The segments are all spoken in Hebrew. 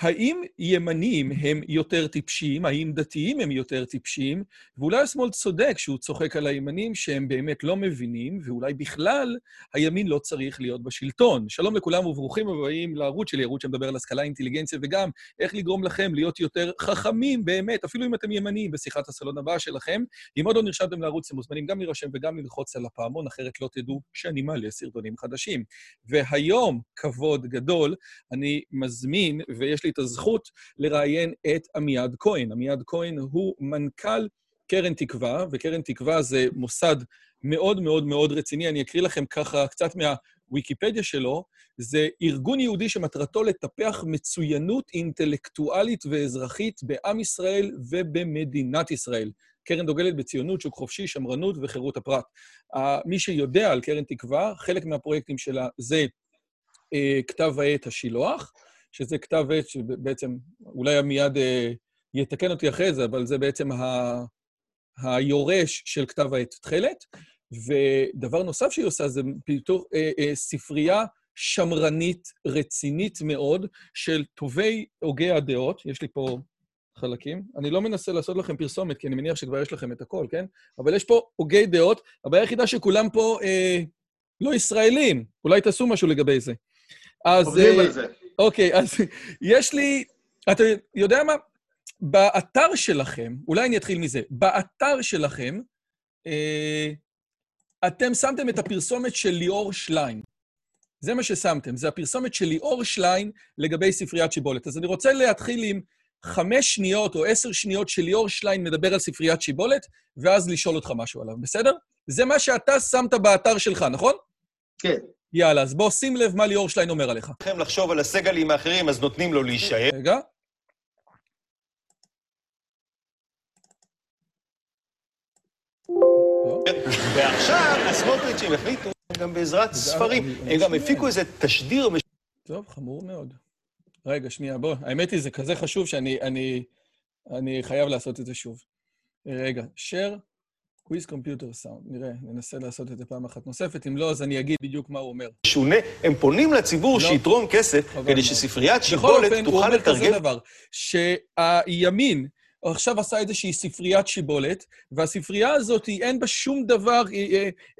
האם ימנים הם יותר טיפשים? האם דתיים הם יותר טיפשים? ואולי השמאל צודק שהוא צוחק על הימנים שהם באמת לא מבינים, ואולי בכלל הימין לא צריך להיות בשלטון. שלום לכולם וברוכים הבאים לערוץ שלי, ערוץ שמדבר על השכלה, אינטליגנציה, וגם איך לגרום לכם להיות יותר חכמים באמת, אפילו אם אתם ימנים בשיחת הסלון הבאה שלכם. אם עוד לא נרשמתם לערוץ, אתם מוזמנים גם להירשם וגם ללחוץ על הפעמון, אחרת לא תדעו שאני מעלה סרטונים חדשים. והיום, כבוד גדול, אני מזמין, ויש לי את הזכות לראיין את עמיעד כהן. עמיעד כהן הוא מנכ"ל קרן תקווה, וקרן תקווה זה מוסד מאוד מאוד מאוד רציני. אני אקריא לכם ככה קצת מהוויקיפדיה שלו. זה ארגון יהודי שמטרתו לטפח מצוינות אינטלקטואלית ואזרחית בעם ישראל ובמדינת ישראל. קרן דוגלת בציונות, שוק חופשי, שמרנות וחירות הפרט. מי שיודע על קרן תקווה, חלק מהפרויקטים שלה זה אה, כתב העת השילוח, שזה כתב עת שבעצם, אולי מיד אה, יתקן אותי אחרי זה, אבל זה בעצם ה, היורש של כתב העת תכלת. ודבר נוסף שהיא עושה זה פתאום אה, אה, ספרייה שמרנית, רצינית מאוד, של טובי הוגי הדעות. יש לי פה חלקים. אני לא מנסה לעשות לכם פרסומת, כי אני מניח שכבר יש לכם את הכל, כן? אבל יש פה הוגי דעות. הבעיה היחידה שכולם פה אה, לא ישראלים. אולי תעשו משהו לגבי זה. אז... עובדים על זה. אוקיי, אז יש לי... אתה יודע מה? באתר שלכם, אולי אני אתחיל מזה, באתר שלכם, אה, אתם שמתם את הפרסומת של ליאור שליין. זה מה ששמתם, זה הפרסומת של ליאור שליין לגבי ספריית שיבולת. אז אני רוצה להתחיל עם חמש שניות או עשר שניות של ליאור שליין מדבר על ספריית שיבולת, ואז לשאול אותך משהו עליו, בסדר? זה מה שאתה שמת באתר שלך, נכון? כן. יאללה, אז בוא שים לב מה ליאור שליין אומר עליך. צריכים לחשוב על הסגלים האחרים, אז נותנים לו להישאר. רגע. ועכשיו הסמוטריצ'ים החליטו גם בעזרת ספרים, הם גם הפיקו איזה תשדיר... טוב, חמור מאוד. רגע, שנייה, בוא. האמת היא, זה כזה חשוב שאני אני, אני חייב לעשות את זה שוב. רגע, share. with computer sound, נראה, ננסה לעשות את זה פעם אחת נוספת, אם לא, אז אני אגיד בדיוק מה הוא אומר. שונה, הם פונים לציבור לא. שיתרום כסף כדי שספריית שיבולת תוכל לתרגם... בכל אופן, הוא אומר כזה דבר, שהימין עכשיו עשה איזושהי ספריית שיבולת, והספרייה הזאת, אין בה שום דבר,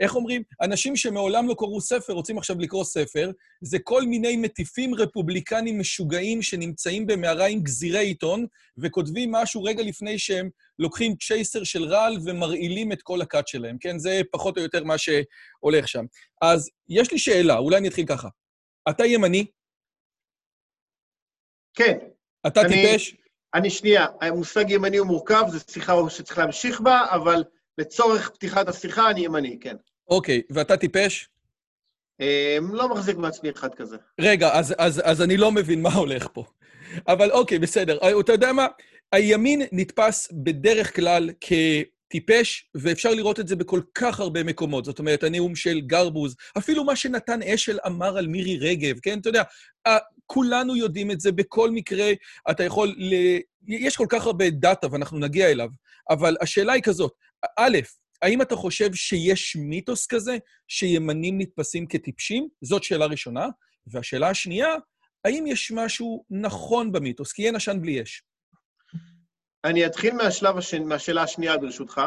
איך אומרים? אנשים שמעולם לא קראו ספר, רוצים עכשיו לקרוא ספר, זה כל מיני מטיפים רפובליקנים משוגעים שנמצאים במערה עם גזירי עיתון, וכותבים משהו רגע לפני שהם לוקחים צ'ייסר של רעל ומרעילים את כל הכת שלהם, כן? זה פחות או יותר מה שהולך שם. אז יש לי שאלה, אולי אני אתחיל ככה. אתה ימני? כן. אתה אני... טיפש? אני שנייה, המושג ימני הוא מורכב, זו שיחה שצריך להמשיך בה, אבל לצורך פתיחת השיחה אני ימני, כן. אוקיי, ואתה טיפש? אמ, לא מחזיק מעצמי אחד כזה. רגע, אז, אז, אז אני לא מבין מה הולך פה. אבל אוקיי, בסדר. אתה יודע מה? הימין נתפס בדרך כלל כטיפש, ואפשר לראות את זה בכל כך הרבה מקומות. זאת אומרת, הנאום של גרבוז, אפילו מה שנתן אשל אמר על מירי רגב, כן? אתה יודע, כולנו יודעים את זה בכל מקרה. אתה יכול ל... יש כל כך הרבה דאטה, ואנחנו נגיע אליו, אבל השאלה היא כזאת, א', האם אתה חושב שיש מיתוס כזה שימנים נתפסים כטיפשים? זאת שאלה ראשונה. והשאלה השנייה, האם יש משהו נכון במיתוס? כי אין עשן בלי אש. אני אתחיל מהשלב הש... מהשאלה השנייה, ברשותך.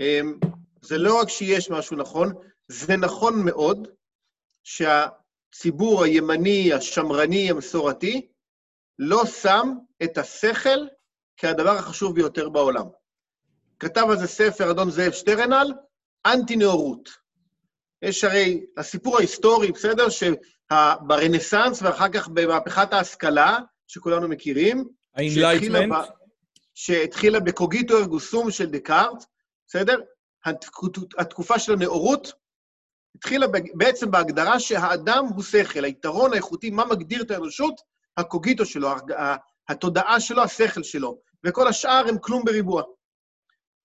אמ, זה לא רק שיש משהו נכון, זה נכון מאוד שהציבור הימני, השמרני, המסורתי, לא שם את השכל כהדבר החשוב ביותר בעולם. כתב על זה ספר אדון זאב שטרנל, אנטי-נאורות. יש הרי, הסיפור ההיסטורי, בסדר? שברנסאנס ואחר כך במהפכת ההשכלה, שכולנו מכירים, ה enlightenment? שהתחילה ב cogito ergo sum של דקארט, בסדר? התקופה של הנאורות התחילה בעצם בהגדרה שהאדם הוא שכל, היתרון האיכותי, מה מגדיר את האנושות? הקוגיטו שלו, התודעה שלו, השכל שלו, וכל השאר הם כלום בריבוע.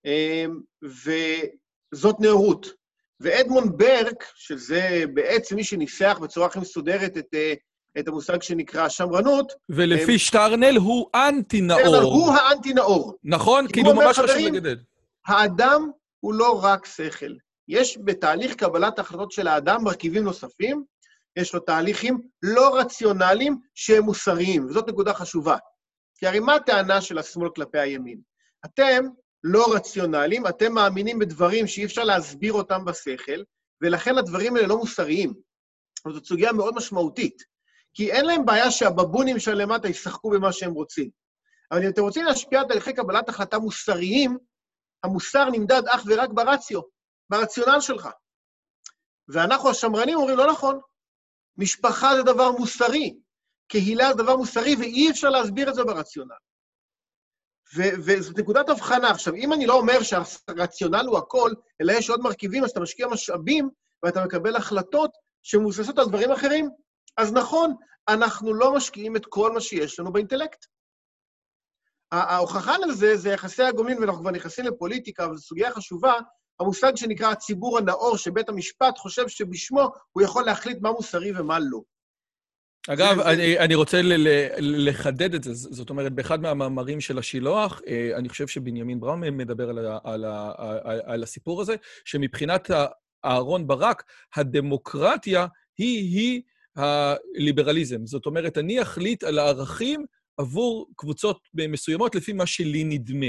אמ, וזאת נאורות. ואדמונד ברק, שזה בעצם מי שניסח בצורה הכי מסודרת את, אה, את המושג שנקרא שמרנות... ולפי הם... שטרנל הוא אנטי-נאור. הוא האנטי-נאור. נכון? כאילו ממש חשוב לגדל. האדם הוא לא רק שכל. יש בתהליך קבלת ההחלטות של האדם מרכיבים נוספים, יש לו תהליכים לא רציונליים שהם מוסריים, וזאת נקודה חשובה. כי הרי מה הטענה של השמאל כלפי הימין? אתם לא רציונליים, אתם מאמינים בדברים שאי אפשר להסביר אותם בשכל, ולכן הדברים האלה לא מוסריים. זאת סוגיה מאוד משמעותית, כי אין להם בעיה שהבבונים של למטה ישחקו במה שהם רוצים. אבל אם אתם רוצים להשפיע על תהליכי קבלת החלטה מוסריים, המוסר נמדד אך ורק ברציו, ברציונל שלך. ואנחנו השמרנים אומרים, לא נכון, משפחה זה דבר מוסרי, קהילה זה דבר מוסרי, ואי אפשר להסביר את זה ברציונל. וזאת נקודת הבחנה. עכשיו, אם אני לא אומר שהרציונל הוא הכל, אלא יש עוד מרכיבים, אז אתה משקיע משאבים ואתה מקבל החלטות שמבוססות על דברים אחרים, אז נכון, אנחנו לא משקיעים את כל מה שיש לנו באינטלקט. ההוכחה לזה זה יחסי הגומלין, ואנחנו כבר נכנסים לפוליטיקה, וזו סוגיה חשובה, המושג שנקרא הציבור הנאור, שבית המשפט חושב שבשמו הוא יכול להחליט מה מוסרי ומה לא. אגב, זה, אני. אני רוצה ל- ל- לחדד את זה. זאת אומרת, באחד מהמאמרים של השילוח, אה, אני חושב שבנימין בראון מדבר על, ה- על, ה- על, על הסיפור הזה, שמבחינת אהרון ברק, הדמוקרטיה היא-היא הליברליזם. זאת אומרת, אני אחליט על הערכים עבור קבוצות מסוימות לפי מה שלי נדמה.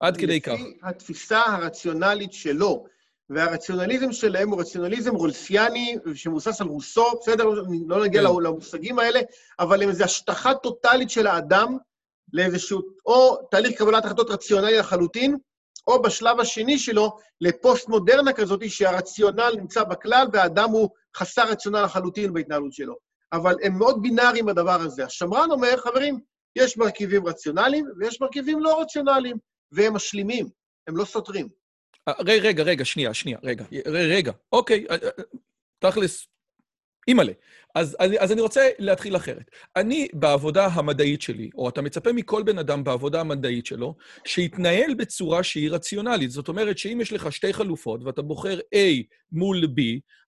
עד כדי כך. לפי התפיסה הרציונלית שלו. והרציונליזם שלהם הוא רציונליזם רולסיאני, שמבוסס על רוסו, בסדר? לא נגיע כן. למושגים האלה, אבל הם איזו השטחה טוטאלית של האדם לאיזשהו, או תהליך קבלת החלטות רציונלי לחלוטין, או בשלב השני שלו, לפוסט-מודרנה כזאת, שהרציונל נמצא בכלל והאדם הוא חסר רציונל לחלוטין בהתנהלות שלו. אבל הם מאוד בינאריים בדבר הזה. השמרן אומר, חברים, יש מרכיבים רציונליים ויש מרכיבים לא רציונליים, והם משלימים, הם לא סותרים. רגע, רגע, שנייה, שנייה, רגע, רגע, אוקיי, אה, אה, תכלס, אימא'לה. אז, אז אני רוצה להתחיל אחרת. אני, בעבודה המדעית שלי, או אתה מצפה מכל בן אדם בעבודה המדעית שלו, שיתנהל בצורה שהיא רציונלית. זאת אומרת שאם יש לך שתי חלופות ואתה בוחר A מול B,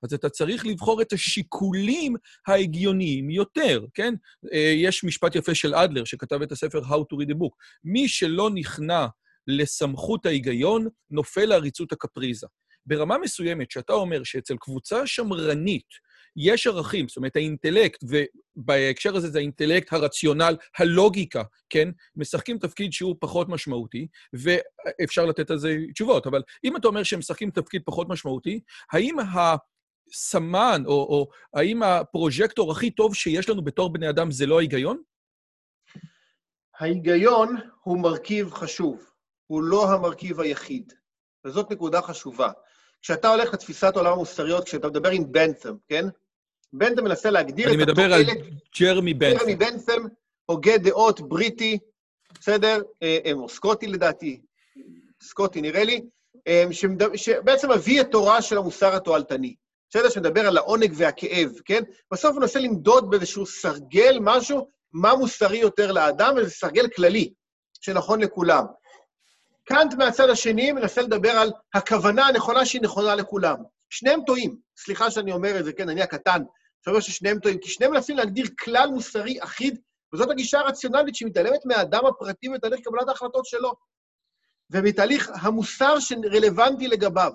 אז אתה צריך לבחור את השיקולים ההגיוניים יותר, כן? אה, יש משפט יפה של אדלר, שכתב את הספר How to read a book. מי שלא נכנע לסמכות ההיגיון, נופל לעריצות הקפריזה. ברמה מסוימת, שאתה אומר שאצל קבוצה שמרנית יש ערכים, זאת אומרת, האינטלקט, ובהקשר הזה זה האינטלקט, הרציונל, הלוגיקה, כן? משחקים תפקיד שהוא פחות משמעותי, ואפשר לתת על זה תשובות, אבל אם אתה אומר שהם משחקים תפקיד פחות משמעותי, האם הסמן, או, או האם הפרוז'קטור הכי טוב שיש לנו בתור בני אדם זה לא ההיגיון? ההיגיון הוא מרכיב חשוב. הוא לא המרכיב היחיד, וזאת נקודה חשובה. כשאתה הולך לתפיסת עולם המוסריות, כשאתה מדבר עם בנת'ם, כן? בנת'ם מנסה להגדיר את התועלת... אני מדבר על ג'רמי בנת'ם. ג'רמי בנת'ם, הוגה דעות בריטי, בסדר? אה, אה, או סקוטי לדעתי, סקוטי נראה לי, אה. שבעצם מביא את תורה של המוסר התועלתני. בסדר? שמדבר על העונג והכאב, כן? בסוף הוא מנסה למדוד באיזשהו סרגל משהו, מה מוסרי יותר לאדם, וזה סרגל כללי, שנכון לכולם. קאנט מהצד השני מנסה לדבר על הכוונה הנכונה שהיא נכונה לכולם. שניהם טועים. סליחה שאני אומר את זה, כן, אני הקטן, שאומר ששניהם טועים, כי שניהם מנסים להגדיר כלל מוסרי אחיד, וזאת הגישה הרציונלית שמתעלמת מהאדם הפרטי ותהליך קבלת ההחלטות שלו, ומתהליך המוסר שרלוונטי לגביו.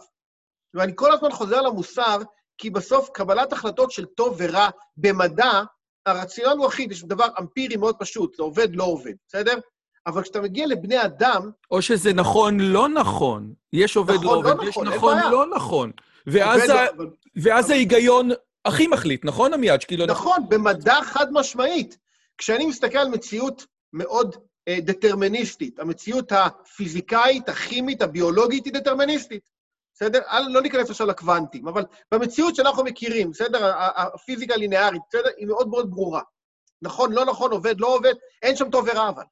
ואני כל הזמן חוזר למוסר, כי בסוף קבלת החלטות של טוב ורע במדע, הרציונל הוא אחיד, יש דבר אמפירי מאוד פשוט, זה עובד, לא עובד, בסדר? אבל כשאתה מגיע לבני אדם... או שזה נכון, לא נכון. יש עובד, נכון, לא עובד, לא יש נכון, נכון, לא נכון. ואז, ה... לא, ואז אבל... ההיגיון הכי מחליט, נכון, עמיעד? לא נכון, נכון, במדע חד משמעית. כשאני מסתכל על מציאות מאוד אה, דטרמיניסטית, המציאות הפיזיקאית, הכימית, הביולוגית היא דטרמיניסטית. בסדר? אל, לא ניכנס עכשיו לקוונטים, אבל במציאות שאנחנו מכירים, בסדר? הפיזיקה הליניארית, בסדר? היא מאוד מאוד ברורה. נכון, לא נכון, עובד, לא עובד, אין שם טוב ורע אבל.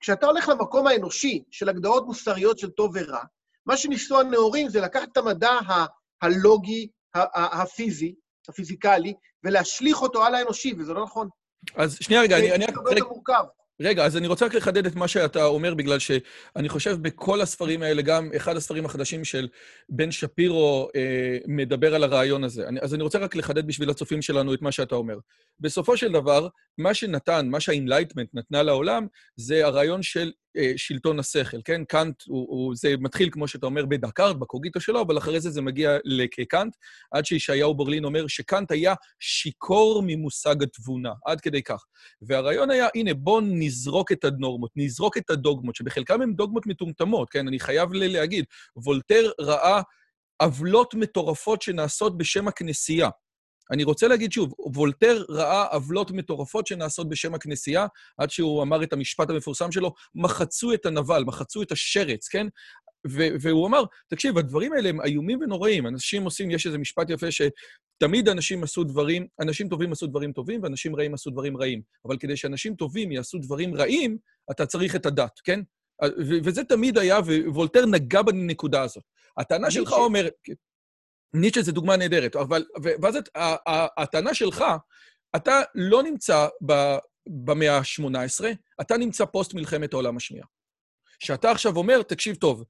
כשאתה הולך למקום האנושי של הגדרות מוסריות של טוב ורע, מה שניסו הנאורים זה לקחת את המדע ה- הלוגי, ה- ה- הפיזי, הפיזיקלי, ולהשליך אותו על האנושי, וזה לא נכון. אז שנייה רגע, אני... אני... זה הרבה יותר מורכב. רגע, אז אני רוצה רק לחדד את מה שאתה אומר, בגלל שאני חושב בכל הספרים האלה, גם אחד הספרים החדשים של בן שפירו אה, מדבר על הרעיון הזה. אני, אז אני רוצה רק לחדד בשביל הצופים שלנו את מה שאתה אומר. בסופו של דבר, מה שנתן, מה שה enlightenment נתנה לעולם, זה הרעיון של שלטון השכל, כן? קאנט, הוא, הוא, זה מתחיל, כמו שאתה אומר, בדקארט, ב cogito שלו, אבל אחרי זה זה מגיע לקאנט, עד שישעיהו ברלין אומר שקאנט היה שיכור ממושג התבונה, עד כדי כך. והרעיון היה, הנה, בואו נזרוק את הנורמות, נזרוק את הדוגמות, שבחלקם הן דוגמות מטומטמות, כן? אני חייב להגיד, וולטר ראה עוולות מטורפות שנעשות בשם הכנסייה. אני רוצה להגיד שוב, וולטר ראה עוולות מטורפות שנעשות בשם הכנסייה, עד שהוא אמר את המשפט המפורסם שלו, מחצו את הנבל, מחצו את השרץ, כן? והוא אמר, תקשיב, הדברים האלה הם איומים ונוראים. אנשים עושים, יש איזה משפט יפה שתמיד אנשים עשו דברים, אנשים טובים עשו דברים טובים ואנשים רעים עשו דברים רעים. אבל כדי שאנשים טובים יעשו דברים רעים, אתה צריך את הדת, כן? וזה תמיד היה, ווולטר נגע בנקודה הזאת. הטענה שלך אומרת... ניטשה זה דוגמה נהדרת, אבל... ואז הטענה שלך, אתה לא נמצא במאה ה-18, אתה נמצא פוסט מלחמת העולם השנייה. שאתה עכשיו אומר, תקשיב טוב,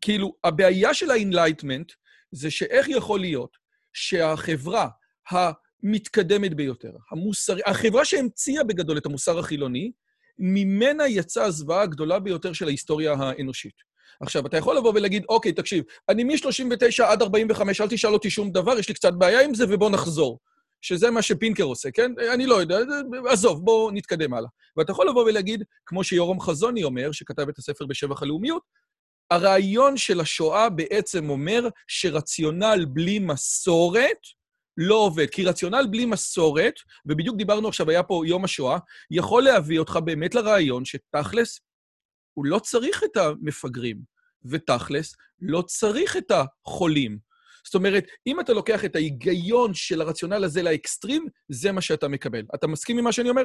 כאילו, הבעיה של ה-Enlightenment זה שאיך יכול להיות שהחברה המתקדמת ביותר, המוסר... החברה שהמציאה בגדול את המוסר החילוני, ממנה יצאה הזוועה הגדולה ביותר של ההיסטוריה האנושית. עכשיו, אתה יכול לבוא ולהגיד, אוקיי, תקשיב, אני מ-39 עד 45, אל תשאל אותי שום דבר, יש לי קצת בעיה עם זה, ובוא נחזור. שזה מה שפינקר עושה, כן? אני לא יודע, עזוב, בואו נתקדם הלאה. ואתה יכול לבוא ולהגיד, כמו שיורם חזוני אומר, שכתב את הספר בשבח הלאומיות, הרעיון של השואה בעצם אומר שרציונל בלי מסורת לא עובד. כי רציונל בלי מסורת, ובדיוק דיברנו עכשיו, היה פה יום השואה, יכול להביא אותך באמת לרעיון שתכלס, הוא לא צריך את המפגרים, ותכלס, לא צריך את החולים. זאת אומרת, אם אתה לוקח את ההיגיון של הרציונל הזה לאקסטרים, זה מה שאתה מקבל. אתה מסכים עם מה שאני אומר?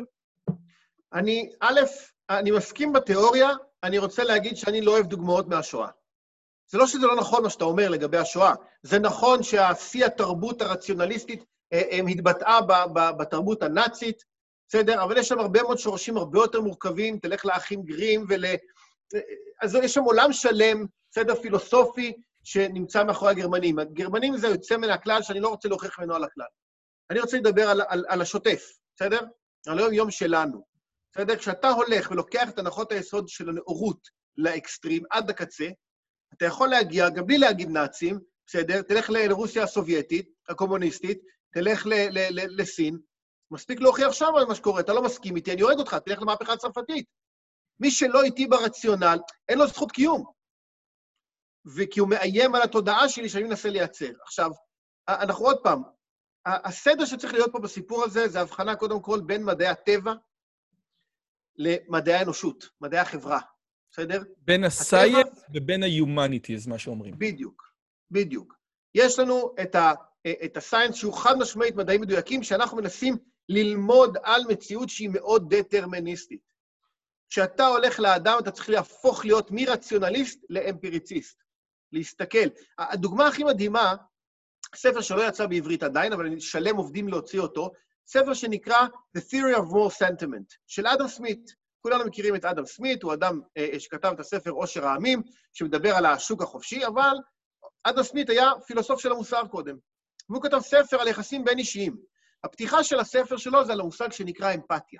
אני, א', אני מסכים בתיאוריה, אני רוצה להגיד שאני לא אוהב דוגמאות מהשואה. זה לא שזה לא נכון מה שאתה אומר לגבי השואה, זה נכון שהשיא התרבות הרציונליסטית אה, אה, התבטאה בתרבות הנאצית, בסדר? אבל יש שם הרבה מאוד שורשים הרבה יותר מורכבים, תלך לאחים גרים ול... אז יש שם עולם שלם, בסדר, פילוסופי, שנמצא מאחורי הגרמנים. הגרמנים זה יוצא מן הכלל שאני לא רוצה להוכיח ממנו על הכלל. אני רוצה לדבר על, על, על השוטף, בסדר? על היום-יום שלנו. בסדר? כשאתה הולך ולוקח את הנחות היסוד של הנאורות לאקסטרים, עד הקצה, אתה יכול להגיע, גם בלי להגיד נאצים, בסדר? תלך לרוסיה הסובייטית, הקומוניסטית, תלך ל- ל- ל- לסין, מספיק להוכיח שם על מה שקורה, אתה לא מסכים איתי, אני הורג אותך, תלך למהפכה הצרפתית. מי שלא איתי ברציונל, אין לו זכות קיום. וכי הוא מאיים על התודעה שלי שאני מנסה לייצר. עכשיו, אנחנו עוד פעם, הסדר שצריך להיות פה בסיפור הזה זה הבחנה קודם כל בין מדעי הטבע למדעי האנושות, מדעי החברה, בסדר? בין הסייאנס ובין ה-humanities, מה שאומרים. בדיוק, בדיוק. יש לנו את, ה, את הסיינס שהוא חד משמעית מדעים מדויקים, שאנחנו מנסים ללמוד על מציאות שהיא מאוד דטרמיניסטית. כשאתה הולך לאדם, אתה צריך להפוך להיות מרציונליסט לאמפיריציסט. להסתכל. הדוגמה הכי מדהימה, ספר שלא יצא בעברית עדיין, אבל אני שלם עובדים להוציא אותו, ספר שנקרא The Theory of More Sentiment, של אדם סמית. כולנו מכירים את אדם סמית, הוא אדם אה, שכתב את הספר עושר העמים, שמדבר על השוק החופשי, אבל אדם סמית היה פילוסוף של המוסר קודם. והוא כתב ספר על יחסים בין אישיים. הפתיחה של הספר שלו זה על המושג שנקרא אמפתיה.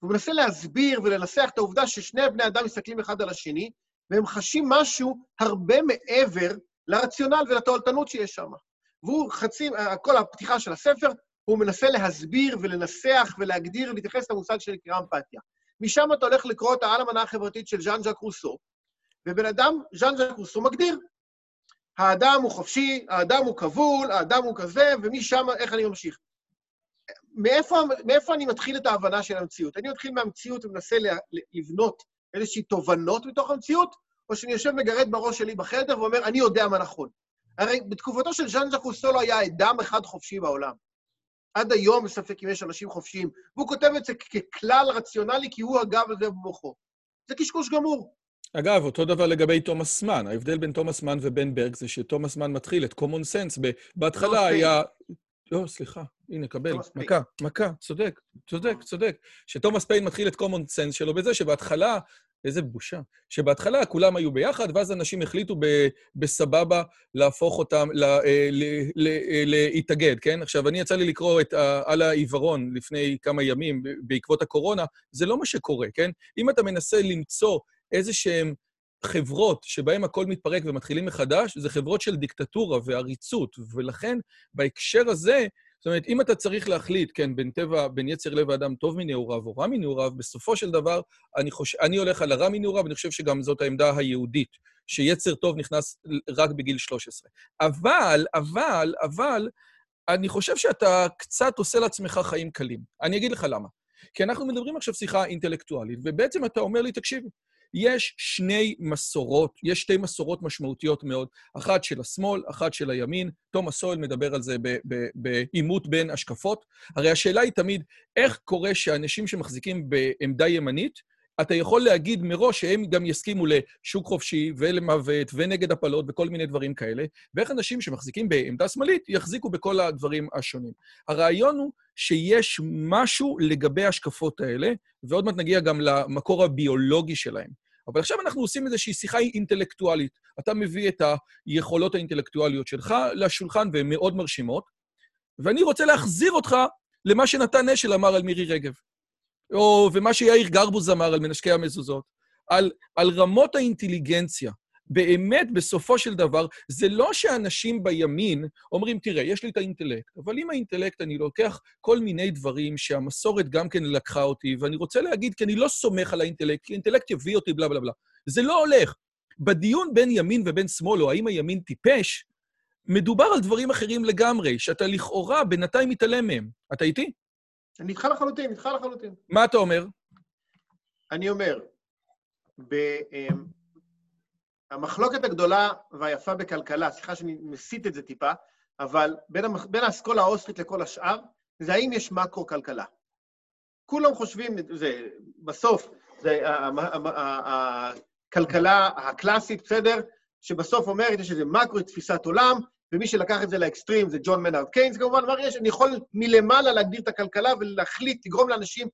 הוא מנסה להסביר ולנסח את העובדה ששני בני אדם מסתכלים אחד על השני, והם חשים משהו הרבה מעבר לרציונל ולתועלתנות שיש שם. והוא חצי, כל הפתיחה של הספר, הוא מנסה להסביר ולנסח ולהגדיר ולהתייחס למושג שנקרא אמפתיה. משם אתה הולך לקרוא את העל המנה החברתית של ז'אן ז'אק רוסו, ובן אדם, ז'אן ז'אק רוסו מגדיר. האדם הוא חופשי, האדם הוא כבול, האדם הוא כזה, ומשם, איך אני ממשיך? מאיפה, מאיפה אני מתחיל את ההבנה של המציאות? אני מתחיל מהמציאות ומנסה לבנות איזושהי תובנות מתוך המציאות, או שאני יושב מגרד בראש שלי בחדר ואומר, אני יודע מה נכון. הרי בתקופתו של ז'אן ז'אק רוסו לא היה אדם אחד חופשי בעולם. עד היום בספק אם יש אנשים חופשיים, והוא כותב את זה ככלל רציונלי, כי הוא הגב הזה במוחו. זה קשקוש גמור. אגב, אותו דבר לגבי תומאס מן. ההבדל בין תומאס מן ובן ברג זה שתומאס מן מתחיל את common sense. בהתחלה היה... לא, סליחה, הנה, קבל, מכה, מכה, צודק, צודק, צודק. שתומאס פיין מתחיל את common sense שלו בזה שבהתחלה, איזה בושה, שבהתחלה כולם היו ביחד, ואז אנשים החליטו בסבבה להפוך אותם, אה, להתאגד, כן? עכשיו, אני יצא לי לקרוא את על העיוורון לפני כמה ימים בעקבות הקורונה, זה לא מה שקורה, כן? אם אתה מנסה למצוא איזה שהן חברות שבהן הכל מתפרק ומתחילים מחדש, זה חברות של דיקטטורה ועריצות, ולכן בהקשר הזה, זאת אומרת, אם אתה צריך להחליט, כן, בין טבע, בין יצר לב האדם טוב מנעוריו או רע מנעוריו, בסופו של דבר, אני, חושב, אני הולך על הרע מנעוריו, ואני חושב שגם זאת העמדה היהודית, שיצר טוב נכנס רק בגיל 13. אבל, אבל, אבל, אני חושב שאתה קצת עושה לעצמך חיים קלים. אני אגיד לך למה. כי אנחנו מדברים עכשיו שיחה אינטלקטואלית, ובעצם אתה אומר לי, תקשיב, יש שני מסורות, יש שתי מסורות משמעותיות מאוד, אחת של השמאל, אחת של הימין. תומאס סואל מדבר על זה בעימות בין השקפות. הרי השאלה היא תמיד, איך קורה שאנשים שמחזיקים בעמדה ימנית, אתה יכול להגיד מראש שהם גם יסכימו לשוק חופשי ולמוות ונגד הפלות וכל מיני דברים כאלה, ואיך אנשים שמחזיקים בעמדה שמאלית יחזיקו בכל הדברים השונים. הרעיון הוא שיש משהו לגבי ההשקפות האלה, ועוד מעט נגיע גם למקור הביולוגי שלהם. אבל עכשיו אנחנו עושים איזושהי שיחה אינטלקטואלית. אתה מביא את היכולות האינטלקטואליות שלך לשולחן, והן מאוד מרשימות, ואני רוצה להחזיר אותך למה שנתן אשל אמר על מירי רגב. או, ומה שיאיר גרבוז אמר על מנשקי המזוזות, על, על רמות האינטליגנציה. באמת, בסופו של דבר, זה לא שאנשים בימין אומרים, תראה, יש לי את האינטלקט, אבל עם האינטלקט אני לוקח כל מיני דברים שהמסורת גם כן לקחה אותי, ואני רוצה להגיד, כי אני לא סומך על האינטלקט, כי האינטלקט יביא אותי, בלה בלה בלה. זה לא הולך. בדיון בין ימין ובין שמאל, או האם הימין טיפש, מדובר על דברים אחרים לגמרי, שאתה לכאורה בינתיים מתעלם מהם. אתה איתי? אני איתך לחלוטין, איתך לחלוטין. מה אתה אומר? אני אומר, ב, אמ, המחלוקת הגדולה והיפה בכלכלה, סליחה שאני מסיט את זה טיפה, אבל בין, המח... בין האסכולה האוסטרית לכל השאר, זה האם יש מקרו-כלכלה. כולם חושבים, זה, בסוף, זה הכלכלה הקלאסית, בסדר? שבסוף אומרת, יש איזה מקרו, תפיסת עולם, ומי שלקח את זה לאקסטרים זה ג'ון מנארד קיינס, כמובן, אמר, יש, אני יכול מלמעלה להגדיר את הכלכלה ולהחליט, לגרום לאנשים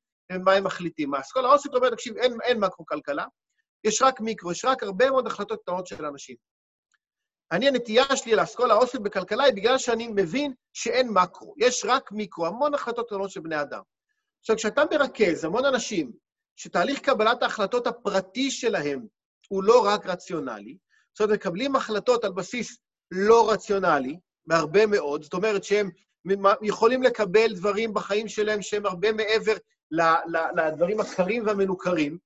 מה הם מחליטים. האסכולה האוסטרית אומרת, תקשיב, אין, אין מקרו-כלכלה, יש רק מיקרו, יש רק הרבה מאוד החלטות קטנות של אנשים. אני, הנטייה שלי לאסכולה האוסטרית בכלכלה היא בגלל שאני מבין שאין מקרו, יש רק מיקרו, המון החלטות קטנות של בני אדם. עכשיו, כשאתה מרכז המון אנשים שתהליך קבלת ההחלטות הפרטי שלהם הוא לא רק רציונלי, זאת אומרת, מקבלים החלטות על בסיס לא רציונלי, בהרבה מאוד, זאת אומרת שהם יכולים לקבל דברים בחיים שלהם שהם הרבה מעבר לדברים הקרים והמנוכרים,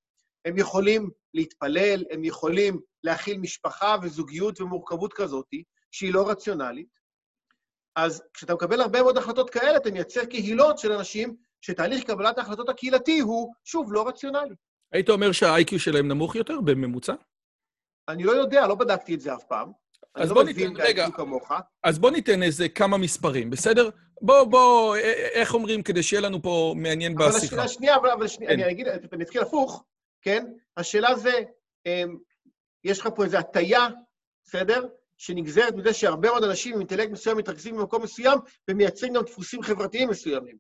הם יכולים להתפלל, הם יכולים להכיל משפחה וזוגיות ומורכבות כזאת, שהיא לא רציונלית. אז כשאתה מקבל הרבה מאוד החלטות כאלה, אתה מייצר קהילות של אנשים שתהליך קבלת ההחלטות הקהילתי הוא, שוב, לא רציונלי. היית אומר שה-IQ שלהם נמוך יותר בממוצע? אני לא יודע, לא בדקתי את זה אף פעם. אז לא בוא ניתן, רגע, אז בוא ניתן איזה כמה מספרים, בסדר? בוא, בוא, איך אומרים כדי שיהיה לנו פה מעניין בשיחה? אבל השאלה שנייה, אבל שנייה, אני אגיד, אני אתחיל הפוך, כן? השאלה זה, אמ, יש לך פה איזו הטיה, בסדר? שנגזרת מזה שהרבה מאוד אנשים עם אינטלקט מסוים מתרכזים במקום מסוים ומייצרים גם דפוסים חברתיים מסוימים.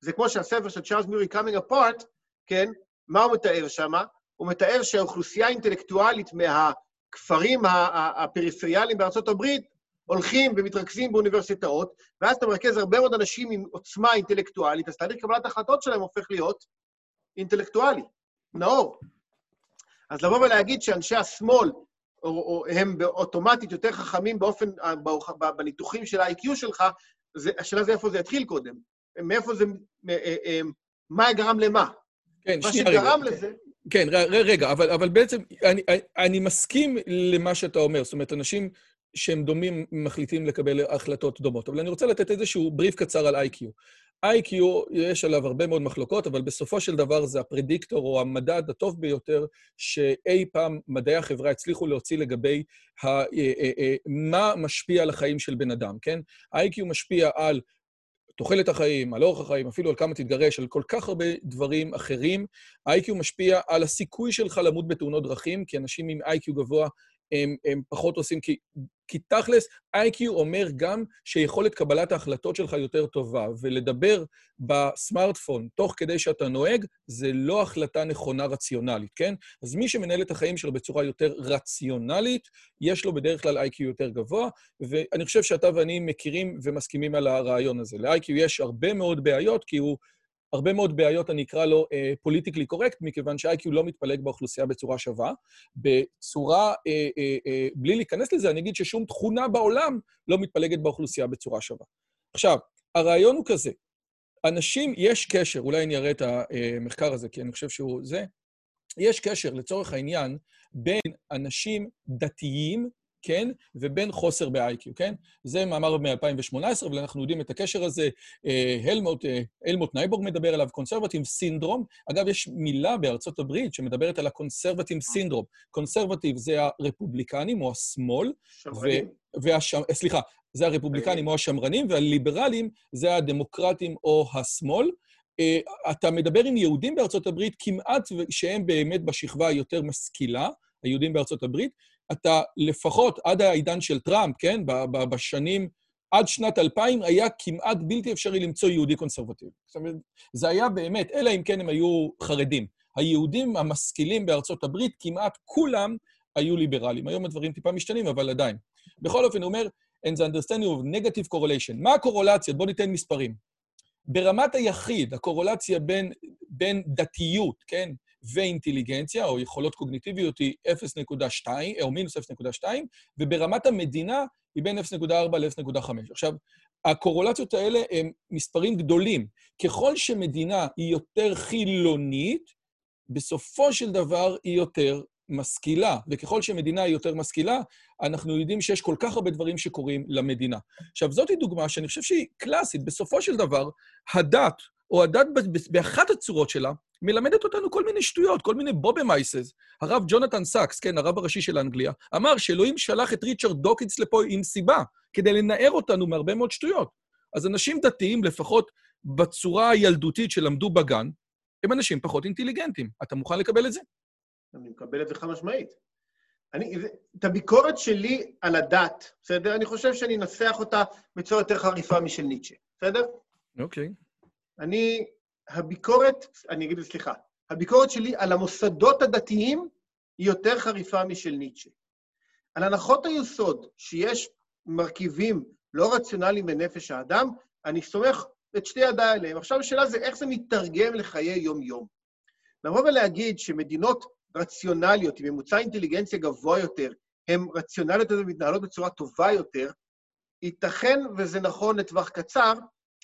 זה כמו שהספר של צ'ארלס מיורי, Coming Apart, כן? מה הוא מתאר שם? הוא מתאר שהאוכלוסייה האינטלקטואלית מהכפרים הפריפריאליים בארצות הברית הולכים ומתרכזים באוניברסיטאות, ואז אתה מרכז הרבה מאוד אנשים עם עוצמה אינטלקטואלית, אז תהליך קבלת ההחלטות שלהם הופך להיות אינטלקטואלי. נאור. אז לבוא ולהגיד שאנשי השמאל או, או, הם אוטומטית יותר חכמים באופן, בניתוחים של ה-IQ שלך, זה, השאלה זה איפה זה יתחיל קודם. מאיפה זה, אה, אה, מה גרם למה? כן, שנייה רגע. מה שגרם לזה... כן, רגע, אבל, אבל בעצם אני, אני מסכים למה שאתה אומר. זאת אומרת, אנשים שהם דומים מחליטים לקבל החלטות דומות. אבל אני רוצה לתת איזשהו בריף קצר על איי-קיו. IQ, יש עליו הרבה מאוד מחלוקות, אבל בסופו של דבר זה הפרדיקטור או המדד הטוב ביותר שאי פעם מדעי החברה הצליחו להוציא לגבי ה, אה, אה, אה, מה משפיע על החיים של בן אדם, כן? ה-IQ משפיע על תוחלת החיים, על אורח החיים, אפילו על כמה תתגרש, על כל כך הרבה דברים אחרים. ה-IQ משפיע על הסיכוי שלך למות בתאונות דרכים, כי אנשים עם IQ גבוה הם, הם פחות עושים, כי, תכלס, IQ אומר גם שיכולת קבלת ההחלטות שלך יותר טובה, ולדבר בסמארטפון תוך כדי שאתה נוהג, זה לא החלטה נכונה רציונלית, כן? אז מי שמנהל את החיים שלו בצורה יותר רציונלית, יש לו בדרך כלל IQ יותר גבוה, ואני חושב שאתה ואני מכירים ומסכימים על הרעיון הזה. ל-IQ יש הרבה מאוד בעיות, כי הוא... הרבה מאוד בעיות, אני אקרא לו פוליטיקלי uh, קורקט, מכיוון ש-IQ לא מתפלג באוכלוסייה בצורה שווה. בצורה, uh, uh, uh, בלי להיכנס לזה, אני אגיד ששום תכונה בעולם לא מתפלגת באוכלוסייה בצורה שווה. עכשיו, הרעיון הוא כזה, אנשים, יש קשר, אולי אני אראה את המחקר הזה, כי אני חושב שהוא זה, יש קשר, לצורך העניין, בין אנשים דתיים כן? ובין חוסר ב-IQ, כן? זה מאמר מ-2018, אבל אנחנו יודעים את הקשר הזה. אה, הלמוט, אה, הלמוט נייבורג מדבר עליו, conservative syndrome. אגב, יש מילה בארצות הברית שמדברת על הקונסרבטיב סינדרום. קונסרבטיב זה הרפובליקנים או השמאל. שמרנים. והש... סליחה, זה הרפובליקנים או השמרנים, והליברלים זה הדמוקרטים או השמאל. Uh, אתה מדבר עם יהודים בארצות הברית כמעט שהם באמת בשכבה היותר משכילה, היהודים בארצות הברית, אתה לפחות עד העידן של טראמפ, כן, בשנים, עד שנת 2000, היה כמעט בלתי אפשרי למצוא יהודי קונסרבטיבי. זאת אומרת, זה היה באמת, אלא אם כן הם היו חרדים. היהודים המשכילים בארצות הברית, כמעט כולם היו ליברליים. היום הדברים טיפה משתנים, אבל עדיין. בכל אופן, הוא אומר, and the understanding of negative correlation. מה הקורולציה? בואו ניתן מספרים. ברמת היחיד, הקורולציה בין, בין דתיות, כן, ואינטליגנציה, או יכולות קוגניטיביות, היא 0.2, או מינוס 0.2, וברמת המדינה היא בין 0.4 ל-0.5. עכשיו, הקורולציות האלה הן מספרים גדולים. ככל שמדינה היא יותר חילונית, בסופו של דבר היא יותר משכילה, וככל שמדינה היא יותר משכילה, אנחנו יודעים שיש כל כך הרבה דברים שקורים למדינה. עכשיו, זאת דוגמה שאני חושב שהיא קלאסית. בסופו של דבר, הדת, או הדת באחת הצורות שלה, מלמדת אותנו כל מיני שטויות, כל מיני בובע מעשיות. הרב ג'ונתן סאקס, כן, הרב הראשי של אנגליה, אמר שאלוהים שלח את ריצ'רד דוקינס לפה עם סיבה, כדי לנער אותנו מהרבה מאוד שטויות. אז אנשים דתיים, לפחות בצורה הילדותית שלמדו בגן, הם אנשים פחות אינטליגנטים. אתה מוכן לקבל את זה? אני מקבל את זה חד משמעית. אני, את הביקורת שלי על הדת, בסדר? אני חושב שאני אנסח אותה בצורה יותר חריפה משל ניטשה, בסדר? אוקיי. Okay. אני הביקורת, אני אגיד, סליחה, הביקורת שלי על המוסדות הדתיים היא יותר חריפה משל ניטשה. על הנחות היסוד שיש מרכיבים לא רציונליים בנפש האדם, אני סומך את שתי ידיי עליהם. עכשיו השאלה זה איך זה מתרגם לחיי יום-יום. לבוא ולהגיד שמדינות רציונליות, עם ממוצע אינטליגנציה גבוה יותר, הן רציונליות ומתנהלות בצורה טובה יותר, ייתכן וזה נכון לטווח קצר,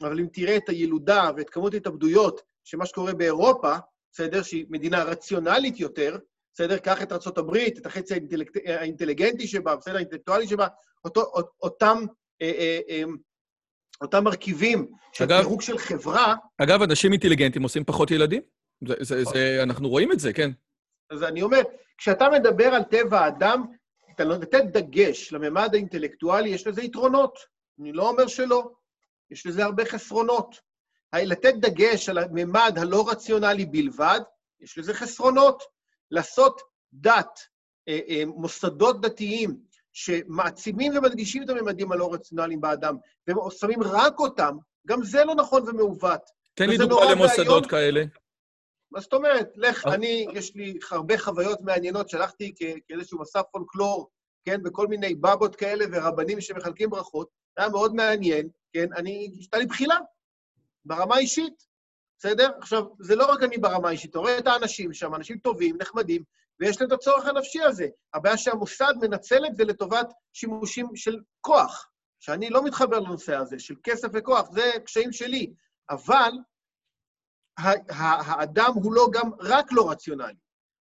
אבל אם תראה את הילודה ואת כמות ההתאבדויות של מה שקורה באירופה, בסדר? שהיא מדינה רציונלית יותר, בסדר? קח את ארה"ב, את החצי האינטלקט... האינטליגנטי שבה, בסדר? האינטלקטואלי שבה, אותו, אותם, אה, אה, אה, אותם מרכיבים של פירוק של חברה... אגב, אנשים אינטליגנטים עושים פחות ילדים? זה, זה, זה, אנחנו רואים את זה, כן. אז אני אומר, כשאתה מדבר על טבע האדם, אתה נותן דגש לממד האינטלקטואלי, יש לזה יתרונות. אני לא אומר שלא. יש לזה הרבה חסרונות. לתת דגש על הממד הלא רציונלי בלבד, יש לזה חסרונות. לעשות דת, אה, אה, מוסדות דתיים שמעצימים ומדגישים את הממדים הלא רציונליים באדם, ושמים רק אותם, גם זה לא נכון ומעוות. תן לי דוגמה למוסדות והיום... כאלה. מה זאת אומרת? לך, אני, יש לי הרבה חוויות מעניינות, שלחתי כאיזשהו מסע פולקלור, כן, בכל מיני בבות כאלה ורבנים שמחלקים ברכות, היה מאוד מעניין, כן, אני, הייתה לי בחילה, ברמה האישית, בסדר? עכשיו, זה לא רק אני ברמה האישית, אתה רואה את האנשים שם, אנשים טובים, נחמדים, ויש להם את הצורך הנפשי הזה. הבעיה שהמוסד מנצל את זה לטובת שימושים של כוח, שאני לא מתחבר לנושא הזה, של כסף וכוח, זה קשיים שלי. אבל האדם הוא לא גם רק לא רציונלי,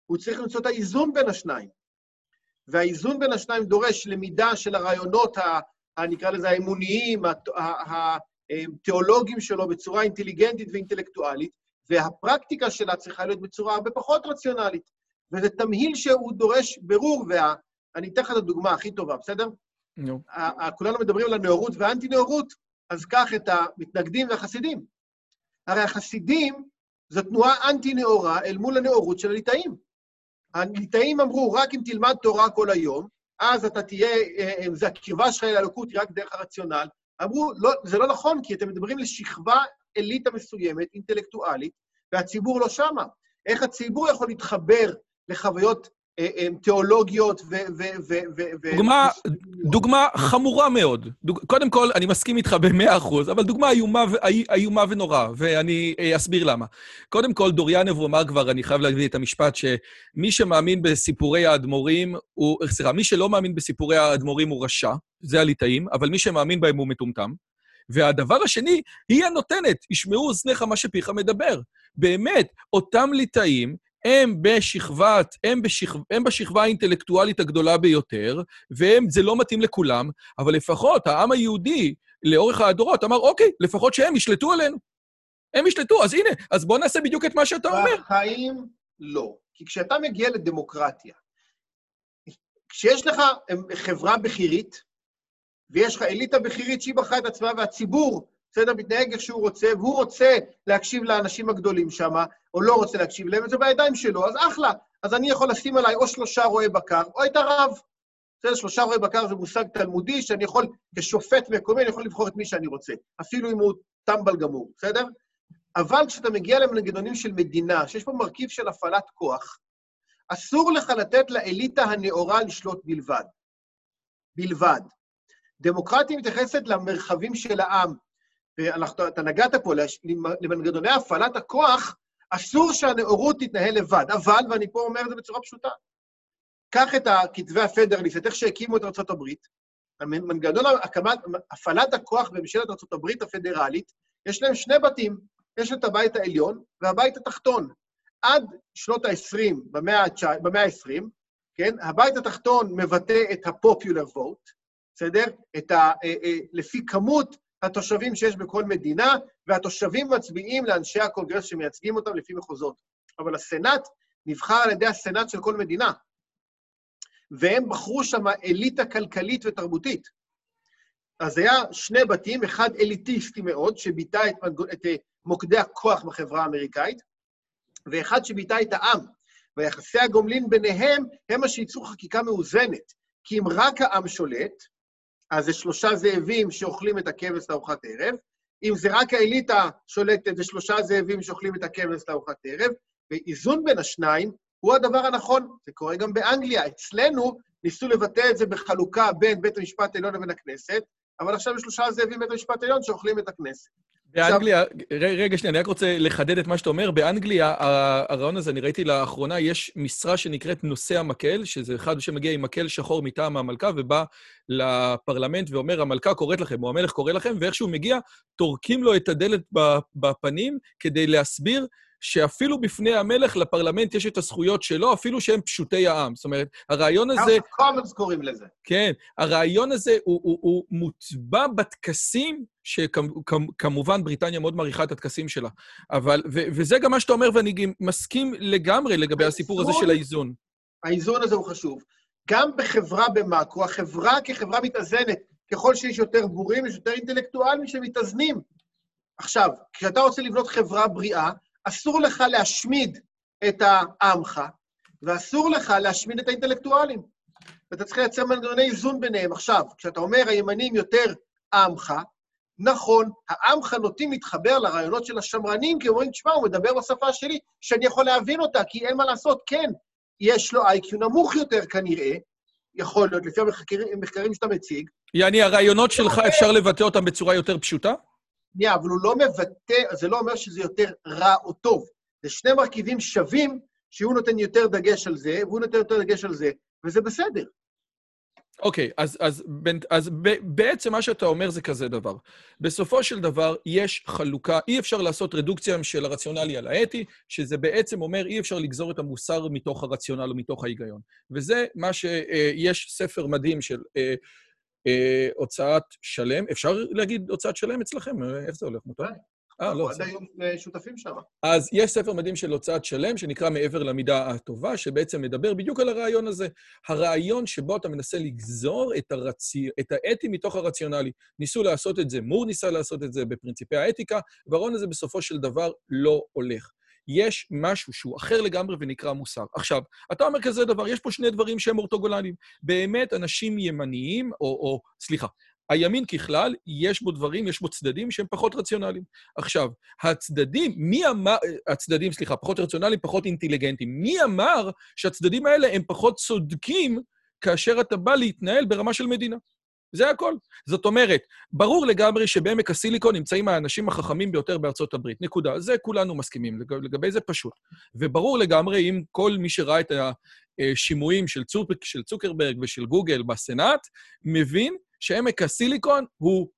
הוא צריך למצוא את האיזון בין השניים. והאיזון בין השניים דורש למידה של הרעיונות, נקרא לזה האמוניים, התיאולוגיים שלו בצורה אינטליגנטית ואינטלקטואלית, והפרקטיקה שלה צריכה להיות בצורה הרבה פחות רציונלית. וזה תמהיל שהוא דורש ברור, ואני אתן לך את הדוגמה הכי טובה, בסדר? נו. כולנו מדברים על הנאורות והאנטי-נאורות, אז קח את המתנגדים והחסידים. הרי החסידים זו תנועה אנטי-נאורה אל מול הנאורות של הליטאים. הליטאים אמרו, רק אם תלמד תורה כל היום, אז אתה תהיה, אה, אה, זה הקרבה שלך אל האלוקות רק דרך הרציונל. אמרו, לא, זה לא נכון, כי אתם מדברים לשכבה אליטה מסוימת, אינטלקטואלית, והציבור לא שמה. איך הציבור יכול להתחבר לחוויות תיאולוגיות ו... דוגמה, דוגמה חמורה מאוד. דוג... קודם כל, אני מסכים איתך במאה אחוז, אבל דוגמה איומה, איומה ונורא, ואני אה, אסביר למה. קודם כל, דוריאנוב הוא אמר כבר, אני חייב להגיד את המשפט, שמי שמאמין בסיפורי האדמו"רים, הוא... סליחה, מי שלא מאמין בסיפורי האדמו"רים הוא רשע, זה הליטאים, אבל מי שמאמין בהם הוא מטומטם. והדבר השני, היא הנותנת, ישמעו אוזניך מה שפיך מדבר. באמת, אותם ליטאים הם בשכבת, הם, בשכ... הם בשכבה האינטלקטואלית הגדולה ביותר, וזה לא מתאים לכולם, אבל לפחות העם היהודי, לאורך הדורות, אמר, אוקיי, לפחות שהם ישלטו עלינו. הם ישלטו, אז הנה, אז בוא נעשה בדיוק את מה שאתה אומר. בחיים לא. כי כשאתה מגיע לדמוקרטיה, כשיש לך חברה בכירית, ויש לך אליטה בכירית שהיא בחרה את עצמה, והציבור בסדר? מתנהג איך שהוא רוצה, והוא רוצה להקשיב לאנשים הגדולים שם, או לא רוצה להקשיב להם, וזה בידיים שלו, אז אחלה. אז אני יכול לשים עליי או שלושה רועי בקר, או את הרב. בסדר? שלושה רועי בקר זה מושג תלמודי, שאני יכול, כשופט מקומי, אני יכול לבחור את מי שאני רוצה, אפילו אם הוא טמבל גמור, בסדר? אבל כשאתה מגיע למנגנונים של מדינה, שיש פה מרכיב של הפעלת כוח, אסור לך לתת לאליטה הנאורה לשלוט בלבד. בלבד. דמוקרטיה מתייחסת למרחבים של העם, ואתה נגעת פה, למנגנוני הפעלת הכוח, אסור שהנאורות תתנהל לבד. אבל, ואני פה אומר את זה בצורה פשוטה, קח את כתבי הפדרליסט, את איך שהקימו את ארה"ב, מנגנון הקמת, הפעלת הכוח בממשלת ארה"ב הפדרלית, יש להם שני בתים, יש את הבית העליון והבית התחתון. עד שנות ה-20, במאה ה-20, כן, הבית התחתון מבטא את ה-popular vote, בסדר? את ה... אה, אה, לפי כמות התושבים שיש בכל מדינה, והתושבים מצביעים לאנשי הקונגרס שמייצגים אותם לפי מחוזות. אבל הסנאט נבחר על ידי הסנאט של כל מדינה, והם בחרו שם אליטה כלכלית ותרבותית. אז היה שני בתים, אחד אליטיסטי מאוד, שביטא את, את אה, מוקדי הכוח בחברה האמריקאית, ואחד שביטא את העם. ויחסי הגומלין ביניהם הם מה שייצרו חקיקה מאוזנת. כי אם רק העם שולט, אז זה שלושה זאבים שאוכלים את הכבש לארוחת ערב. אם זה רק האליטה שולטת, זה שלושה זאבים שאוכלים את הכבש לארוחת ערב, ואיזון בין השניים הוא הדבר הנכון. זה קורה גם באנגליה. אצלנו ניסו לבטא את זה בחלוקה בין בית המשפט העליון לבין הכנסת, אבל עכשיו יש שלושה זאבים בבית המשפט העליון שאוכלים את הכנסת. באנגליה, רגע שנייה, אני רק רוצה לחדד את מה שאתה אומר. באנגליה, הרעיון הזה, אני ראיתי לאחרונה, יש משרה שנקראת נושא המקל, שזה אחד שמגיע עם מקל שחור מטעם המלכה, ובא לפרלמנט ואומר, המלכה קוראת לכם, או המלך קורא לכם, ואיך שהוא מגיע, טורקים לו את הדלת בפנים כדי להסביר שאפילו בפני המלך, לפרלמנט יש את הזכויות שלו, אפילו שהם פשוטי העם. זאת אומרת, הרעיון הזה... קומנס קוראים לזה. כן, הרעיון הזה הוא, הוא, הוא מוטבע בטקסים, שכמובן בריטניה מאוד מעריכה את הטקסים שלה. אבל, ו, וזה גם מה שאתה אומר, ואני מסכים לגמרי לגבי הסיפור הזה של האיזון. האיזון הזה הוא חשוב. גם בחברה במאקרו, החברה כחברה מתאזנת, ככל שיש יותר בורים, יש יותר אינטלקטואלים שמתאזנים. עכשיו, כשאתה רוצה לבנות חברה בריאה, אסור לך להשמיד את העמך, ואסור לך להשמיד את האינטלקטואלים. ואתה צריך לייצר מנגנוני איזון ביניהם. עכשיו, כשאתה אומר הימנים יותר עמך, נכון, העמך נוטים להתחבר לרעיונות של השמרנים, כי אומרים, תשמע, הוא מדבר בשפה שלי, שאני יכול להבין אותה, כי אין מה לעשות, כן, יש לו איי-קיו נמוך יותר כנראה, יכול להיות, לפי המחקרים שאתה מציג. יעני, הרעיונות שלך, אפשר לבטא אותם בצורה יותר פשוטה? שנייה, אבל הוא לא מבטא, זה לא אומר שזה יותר רע או טוב. זה שני מרכיבים שווים, שהוא נותן יותר דגש על זה, והוא נותן יותר דגש על זה, וזה בסדר. אוקיי, okay, אז, אז, אז בעצם מה שאתה אומר זה כזה דבר. בסופו של דבר, יש חלוקה, אי אפשר לעשות רדוקציה של הרציונלי על האתי, שזה בעצם אומר אי אפשר לגזור את המוסר מתוך הרציונל או מתוך ההיגיון. וזה מה שיש ספר מדהים של אה, אה, הוצאת שלם, אפשר להגיד הוצאת שלם אצלכם? איך זה הולך, מותר? אה, לא. עד היום אה, שותפים שם. אז יש ספר מדהים של הוצאת שלם, שנקרא מעבר למידה הטובה, שבעצם מדבר בדיוק על הרעיון הזה. הרעיון שבו אתה מנסה לגזור את, הרצי... את האתי מתוך הרציונלי. ניסו לעשות את זה, מור ניסה לעשות את זה בפרינציפי האתיקה, והרעיון הזה בסופו של דבר לא הולך. יש משהו שהוא אחר לגמרי ונקרא מוסר. עכשיו, אתה אומר כזה דבר, יש פה שני דברים שהם אורתוגולניים. באמת, אנשים ימניים, או, או סליחה, הימין ככלל, יש בו דברים, יש בו צדדים שהם פחות רציונליים. עכשיו, הצדדים, מי אמר, הצדדים, סליחה, פחות רציונליים, פחות אינטליגנטיים. מי אמר שהצדדים האלה הם פחות צודקים כאשר אתה בא להתנהל ברמה של מדינה? זה הכל. זאת אומרת, ברור לגמרי שבעמק הסיליקון נמצאים האנשים החכמים ביותר בארצות הברית. נקודה. זה כולנו מסכימים, לג... לגבי זה פשוט. וברור לגמרי, אם כל מי שראה את השימועים של, צוק... של צוקרברג ושל גוגל בסנאט, מבין שעמק הסיליקון הוא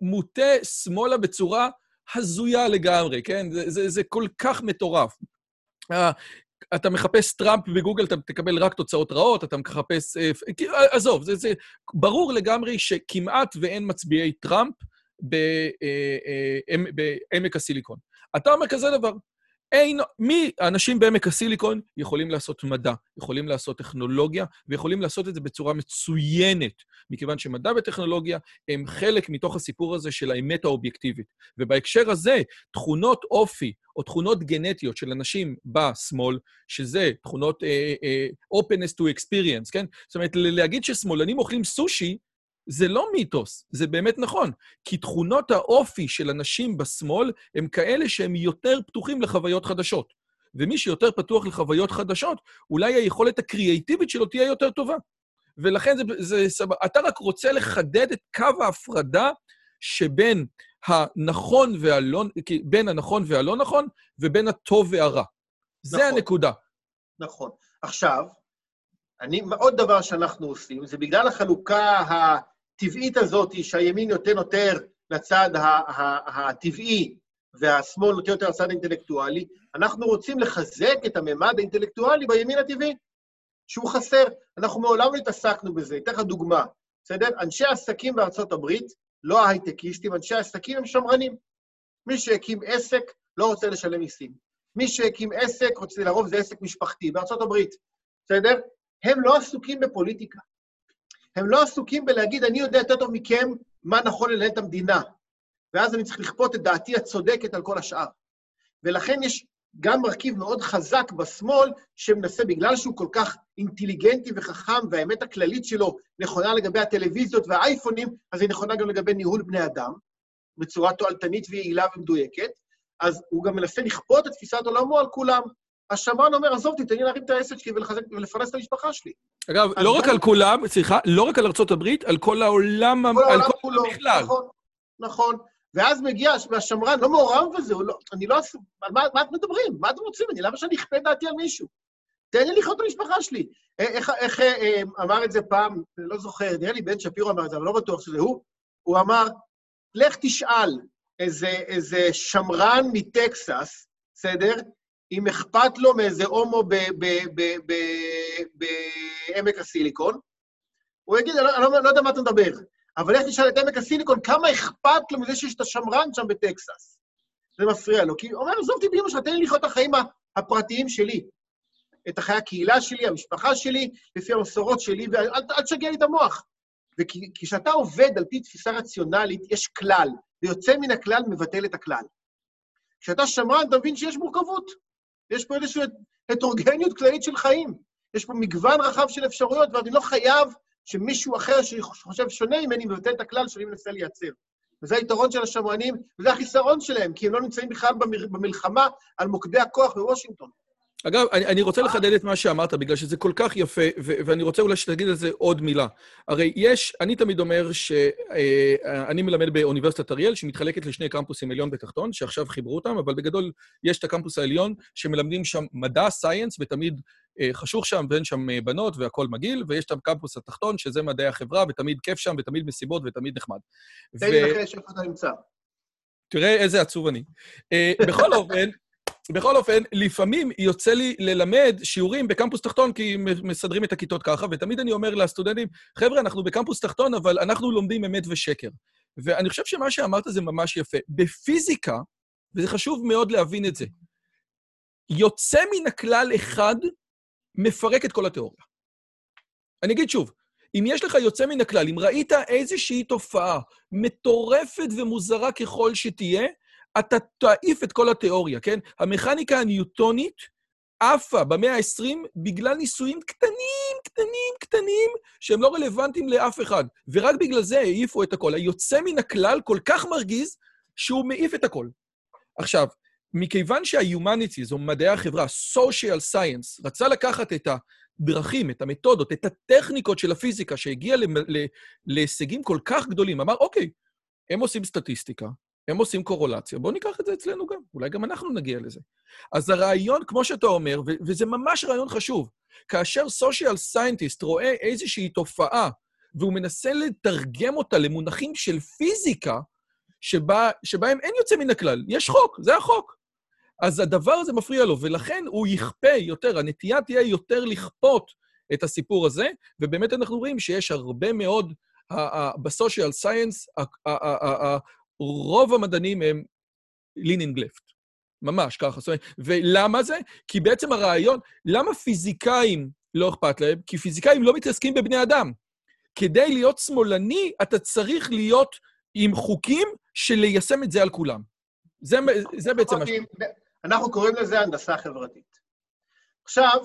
מוטה שמאלה בצורה הזויה לגמרי, כן? זה, זה, זה כל כך מטורף. אתה מחפש טראמפ בגוגל, אתה תקבל רק תוצאות רעות, אתה מחפש... אה, עזוב, זה, זה ברור לגמרי שכמעט ואין מצביעי טראמפ אה, אה, בעמק הסיליקון. אתה אומר כזה דבר, אין, מי, האנשים בעמק הסיליקון יכולים לעשות מדע, יכולים לעשות טכנולוגיה, ויכולים לעשות את זה בצורה מצוינת, מכיוון שמדע וטכנולוגיה הם חלק מתוך הסיפור הזה של האמת האובייקטיבית. ובהקשר הזה, תכונות אופי או תכונות גנטיות של אנשים בשמאל, שזה תכונות uh, uh, openness to experience, כן? זאת אומרת, להגיד ששמאלנים אוכלים סושי, זה לא מיתוס, זה באמת נכון. כי תכונות האופי של אנשים בשמאל הם כאלה שהם יותר פתוחים לחוויות חדשות. ומי שיותר פתוח לחוויות חדשות, אולי היכולת הקריאייטיבית שלו תהיה יותר טובה. ולכן זה, זה סבבה. אתה רק רוצה לחדד את קו ההפרדה שבין הנכון והלא, בין הנכון והלא נכון, ובין הטוב והרע. נכון. זה הנקודה. נכון. עכשיו, אני, עוד דבר שאנחנו עושים, זה בגלל החלוקה הטבעית הזאת, שהימין נותן יותר לצד הטבעי והשמאל נותן יותר לצד האינטלקטואלי, אנחנו רוצים לחזק את הממד האינטלקטואלי בימין הטבעי, שהוא חסר. אנחנו מעולם לא התעסקנו בזה. אתן לך דוגמה, בסדר? אנשי עסקים בארצות הברית, לא ההייטקיסטים, אנשי עסקים הם שמרנים. מי שהקים עסק לא רוצה לשלם מיסים. מי שהקים עסק, רוצה, לרוב זה עסק משפחתי, בארצות הברית, בסדר? הם לא עסוקים בפוליטיקה. הם לא עסוקים בלהגיד, אני יודע יותר טוב מכם מה נכון לנהל את המדינה, ואז אני צריך לכפות את דעתי הצודקת על כל השאר. ולכן יש גם מרכיב מאוד חזק בשמאל, שמנסה, בגלל שהוא כל כך אינטליגנטי וחכם, והאמת הכללית שלו נכונה לגבי הטלוויזיות והאייפונים, אז היא נכונה גם לגבי ניהול בני אדם, בצורה תועלתנית ויעילה ומדויקת, אז הוא גם מנסה לכפות את תפיסת עולמו על כולם. השמרן אומר, עזוב אותי, תן לי להרים את העסק שלי ולפרנס את המשפחה שלי. אגב, לא רק על כולם, סליחה, לא רק על ארה"ב, על כל העולם, על כל העולם כולו, נכון, נכון. ואז מגיע, והשמרן לא מעורב בזה, לא, אני לא... על מה, מה אתם מדברים? מה אתם רוצים? אני, למה שאני אכפה דעתי על מישהו? תן לי לחיות את המשפחה שלי. אה, איך, איך אה, אמר את זה פעם, אני לא זוכר, נראה לי בן שפירו אמר את זה, אבל לא בטוח שזה הוא, הוא אמר, לך תשאל איזה, איזה שמרן מטקסס, בסדר? אם אכפת לו מאיזה הומו בעמק הסיליקון, הוא יגיד, אני לא, לא, לא יודע מה אתה מדבר, אבל איך תשאל את עמק הסיליקון, כמה אכפת לו מזה שיש את השמרן שם בטקסס? זה מפריע לו, כי הוא אומר, עזוב אותי באמא שלך, תן לי לחיות את החיים הפרטיים שלי. את החיי הקהילה שלי, המשפחה שלי, לפי המסורות שלי, ואל תשגע לי את המוח. וכשאתה עובד על פי תפיסה רציונלית, יש כלל, ויוצא מן הכלל מבטל את הכלל. כשאתה שמרן, אתה מבין שיש מורכבות. יש פה איזושהי הטרוגניות כללית של חיים. יש פה מגוון רחב של אפשרויות, ואני לא חייב שמישהו אחר שחושב שונה ממני מבטל את הכלל שאני מנסה לייצר. וזה היתרון של השמרנים, וזה החיסרון שלהם, כי הם לא נמצאים בכלל במלחמה על מוקדי הכוח בוושינגטון. אגב, אני, אני רוצה לחדד את מה שאמרת, בגלל שזה כל כך יפה, ו- ואני רוצה אולי שתגיד על זה עוד מילה. הרי יש, אני תמיד אומר שאני אה, מלמד באוניברסיטת אריאל, שמתחלקת לשני קמפוסים עליון ותחתון, שעכשיו חיברו אותם, אבל בגדול יש את הקמפוס העליון, שמלמדים שם מדע, סייאנס, ותמיד אה, חשוך שם, ואין שם אה, בנות והכול מגעיל, ויש את הקמפוס התחתון, שזה מדעי החברה, ותמיד כיף שם, ותמיד מסיבות, ותמיד נחמד. תן לי לנחש איפה אתה נמצא. תראה איזה עצוב אני. בכל אופן, בכל אופן, לפעמים יוצא לי ללמד שיעורים בקמפוס תחתון, כי מסדרים את הכיתות ככה, ותמיד אני אומר לסטודנטים, חבר'ה, אנחנו בקמפוס תחתון, אבל אנחנו לומדים אמת ושקר. ואני חושב שמה שאמרת זה ממש יפה. בפיזיקה, וזה חשוב מאוד להבין את זה. יוצא מן הכלל אחד מפרק את כל התיאוריה. אני אגיד שוב, אם יש לך יוצא מן הכלל, אם ראית איזושהי תופעה מטורפת ומוזרה ככל שתהיה, אתה תעיף את כל התיאוריה, כן? המכניקה הניוטונית עפה במאה ה-20 בגלל ניסויים קטנים, קטנים, קטנים, שהם לא רלוונטיים לאף אחד. ורק בגלל זה העיפו את הכל. היוצא מן הכלל כל כך מרגיז, שהוא מעיף את הכל. עכשיו, מכיוון שה-Humanities, או מדעי החברה, social science, רצה לקחת את הדרכים, את המתודות, את הטכניקות של הפיזיקה, שהגיע להישגים כל כך גדולים, אמר, אוקיי, הם עושים סטטיסטיקה, הם עושים קורולציה, בואו ניקח את זה אצלנו גם, אולי גם אנחנו נגיע לזה. אז הרעיון, כמו שאתה אומר, וזה ממש רעיון חשוב, כאשר social scientist רואה איזושהי תופעה, והוא מנסה לתרגם אותה למונחים של פיזיקה, שבה, שבהם אין יוצא מן הכלל, יש חוק, זה החוק. אז הדבר הזה מפריע לו, ולכן הוא יכפה יותר, הנטייה תהיה יותר לכפות את הסיפור הזה, ובאמת אנחנו רואים שיש הרבה מאוד, ב social science, רוב המדענים הם לינינג לפט. ממש ככה. ולמה זה? כי בעצם הרעיון, למה פיזיקאים לא אכפת להם? כי פיזיקאים לא מתעסקים בבני אדם. כדי להיות שמאלני, אתה צריך להיות עם חוקים של ליישם את זה על כולם. זה, זה בעצם מה ש... אנחנו קוראים לזה הנדסה חברתית. עכשיו,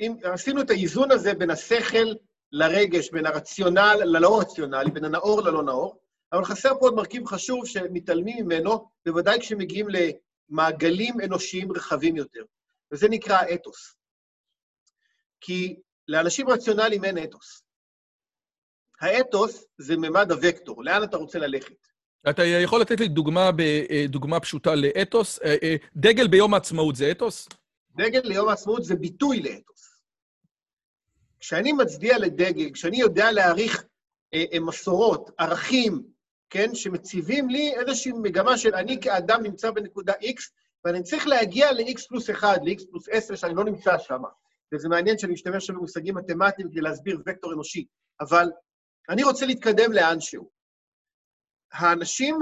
אם עשינו את האיזון הזה בין השכל לרגש, בין הרציונל ללא רציונלי, בין הנאור ללא נאור, אבל חסר פה עוד מרכיב חשוב שמתעלמים ממנו, בוודאי כשמגיעים למעגלים אנושיים רחבים יותר, וזה נקרא אתוס. כי לאנשים רציונליים אין אתוס. האתוס זה ממד הוקטור, לאן אתה רוצה ללכת. אתה יכול לתת לי דוגמה, דוגמה פשוטה לאתוס? אה, אה, דגל ביום העצמאות זה אתוס? דגל ליום העצמאות זה ביטוי לאתוס. כשאני מצדיע לדגל, כשאני יודע להעריך אה, אה, מסורות, ערכים, כן, שמציבים לי איזושהי מגמה של אני כאדם נמצא בנקודה X, ואני צריך להגיע ל-X פלוס 1, ל-X פלוס 10, שאני לא נמצא שם. וזה מעניין שאני משתמש במושגים מתמטיים כדי להסביר וקטור אנושי, אבל אני רוצה להתקדם לאנשהו. האנשים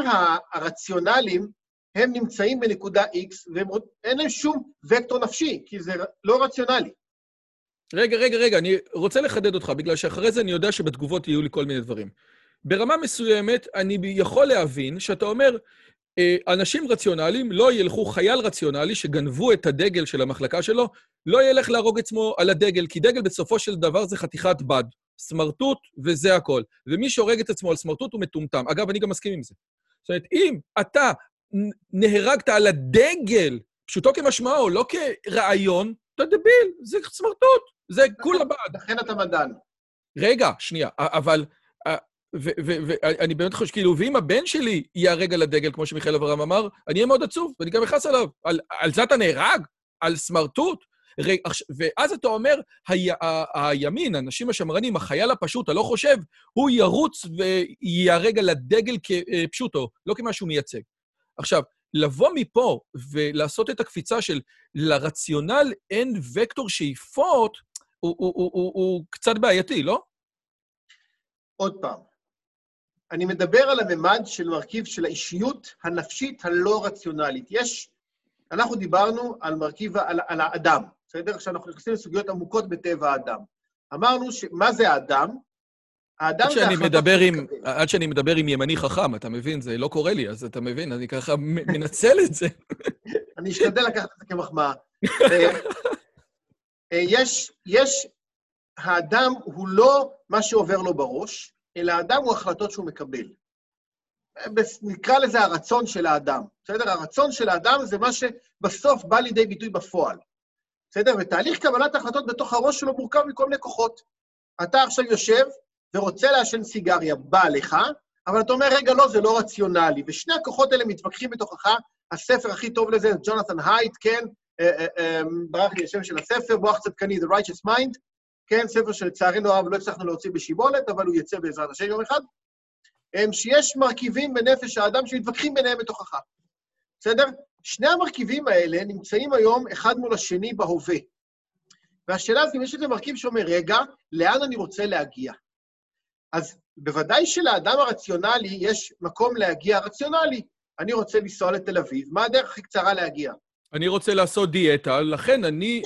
הרציונליים, הם נמצאים בנקודה X, ואין להם שום וקטור נפשי, כי זה לא רציונלי. רגע, רגע, רגע, אני רוצה לחדד אותך, בגלל שאחרי זה אני יודע שבתגובות יהיו לי כל מיני דברים. ברמה מסוימת, אני יכול להבין שאתה אומר, אה, אנשים רציונליים לא ילכו, חייל רציונלי שגנבו את הדגל של המחלקה שלו, לא ילך להרוג עצמו על הדגל, כי דגל בסופו של דבר זה חתיכת בד. סמרטוט וזה הכל. ומי שהורג את עצמו על סמרטוט הוא מטומטם. אגב, אני גם מסכים עם זה. זאת אומרת, אם אתה נהרגת על הדגל, פשוטו כמשמעו, לא כרעיון, אתה דביל, זה סמרטוט, זה כולה בד. לכן אתה מדען. רגע, שנייה, אבל ואני באמת חושב, כאילו, ואם הבן שלי ייהרג על הדגל, כמו שמיכאל אברהם אמר, אני אהיה מאוד עצוב, ואני גם אכעס עליו. על, על זה אתה נהרג? על סמרטוט? ואז אתה אומר, ה, ה, הימין, האנשים השמרנים, החייל הפשוט, הלא חושב, הוא ירוץ וייהרג על הדגל כפשוטו, לא כמשהו מייצג. עכשיו, לבוא מפה ולעשות את הקפיצה של לרציונל אין וקטור שאיפות, הוא, הוא, הוא, הוא, הוא קצת בעייתי, לא? עוד פעם, אני מדבר על הממד של מרכיב של האישיות הנפשית הלא רציונלית. יש, אנחנו דיברנו על מרכיב, על, על האדם, בסדר? עכשיו אנחנו נכנסים לסוגיות עמוקות בטבע האדם. אמרנו שמה זה האדם? האדם זה החלטות עם, עד שאני מדבר עם ימני חכם, אתה מבין? זה לא קורה לי, אז אתה מבין, אני ככה מנצל את זה. אני אשתדל לקחת את זה כמחמאה. אה, אה, יש, יש, האדם הוא לא מה שעובר לו בראש, אלא האדם הוא החלטות שהוא מקבל. נקרא לזה הרצון של האדם, בסדר? הרצון של האדם זה מה שבסוף בא לידי ביטוי בפועל, בסדר? ותהליך קבלת ההחלטות בתוך הראש שלו מורכב מכל מיני כוחות. אתה עכשיו יושב ורוצה לעשן סיגריה, בא לך, אבל אתה אומר, רגע, לא, זה לא רציונלי. ושני הכוחות האלה מתווכחים בתוכך. הספר הכי טוב לזה, ג'ונתן הייט, כן? אה, אה, אה, ברח לי השם של הספר, מוח צדקני, The Righteous Mind, כן, ספר שלצערנו הרב לא הצלחנו להוציא בשיבולת, אבל הוא יצא בעזרת השם יום אחד, שיש מרכיבים בנפש האדם שמתווכחים ביניהם בתוכך. בסדר? שני המרכיבים האלה נמצאים היום אחד מול השני בהווה. והשאלה הזאת, אם יש איזה מרכיב שאומר, רגע, לאן אני רוצה להגיע? אז בוודאי שלאדם הרציונלי יש מקום להגיע רציונלי. אני רוצה לנסוע לתל אביב, מה הדרך הכי קצרה להגיע? אני רוצה לעשות דיאטה, לכן אני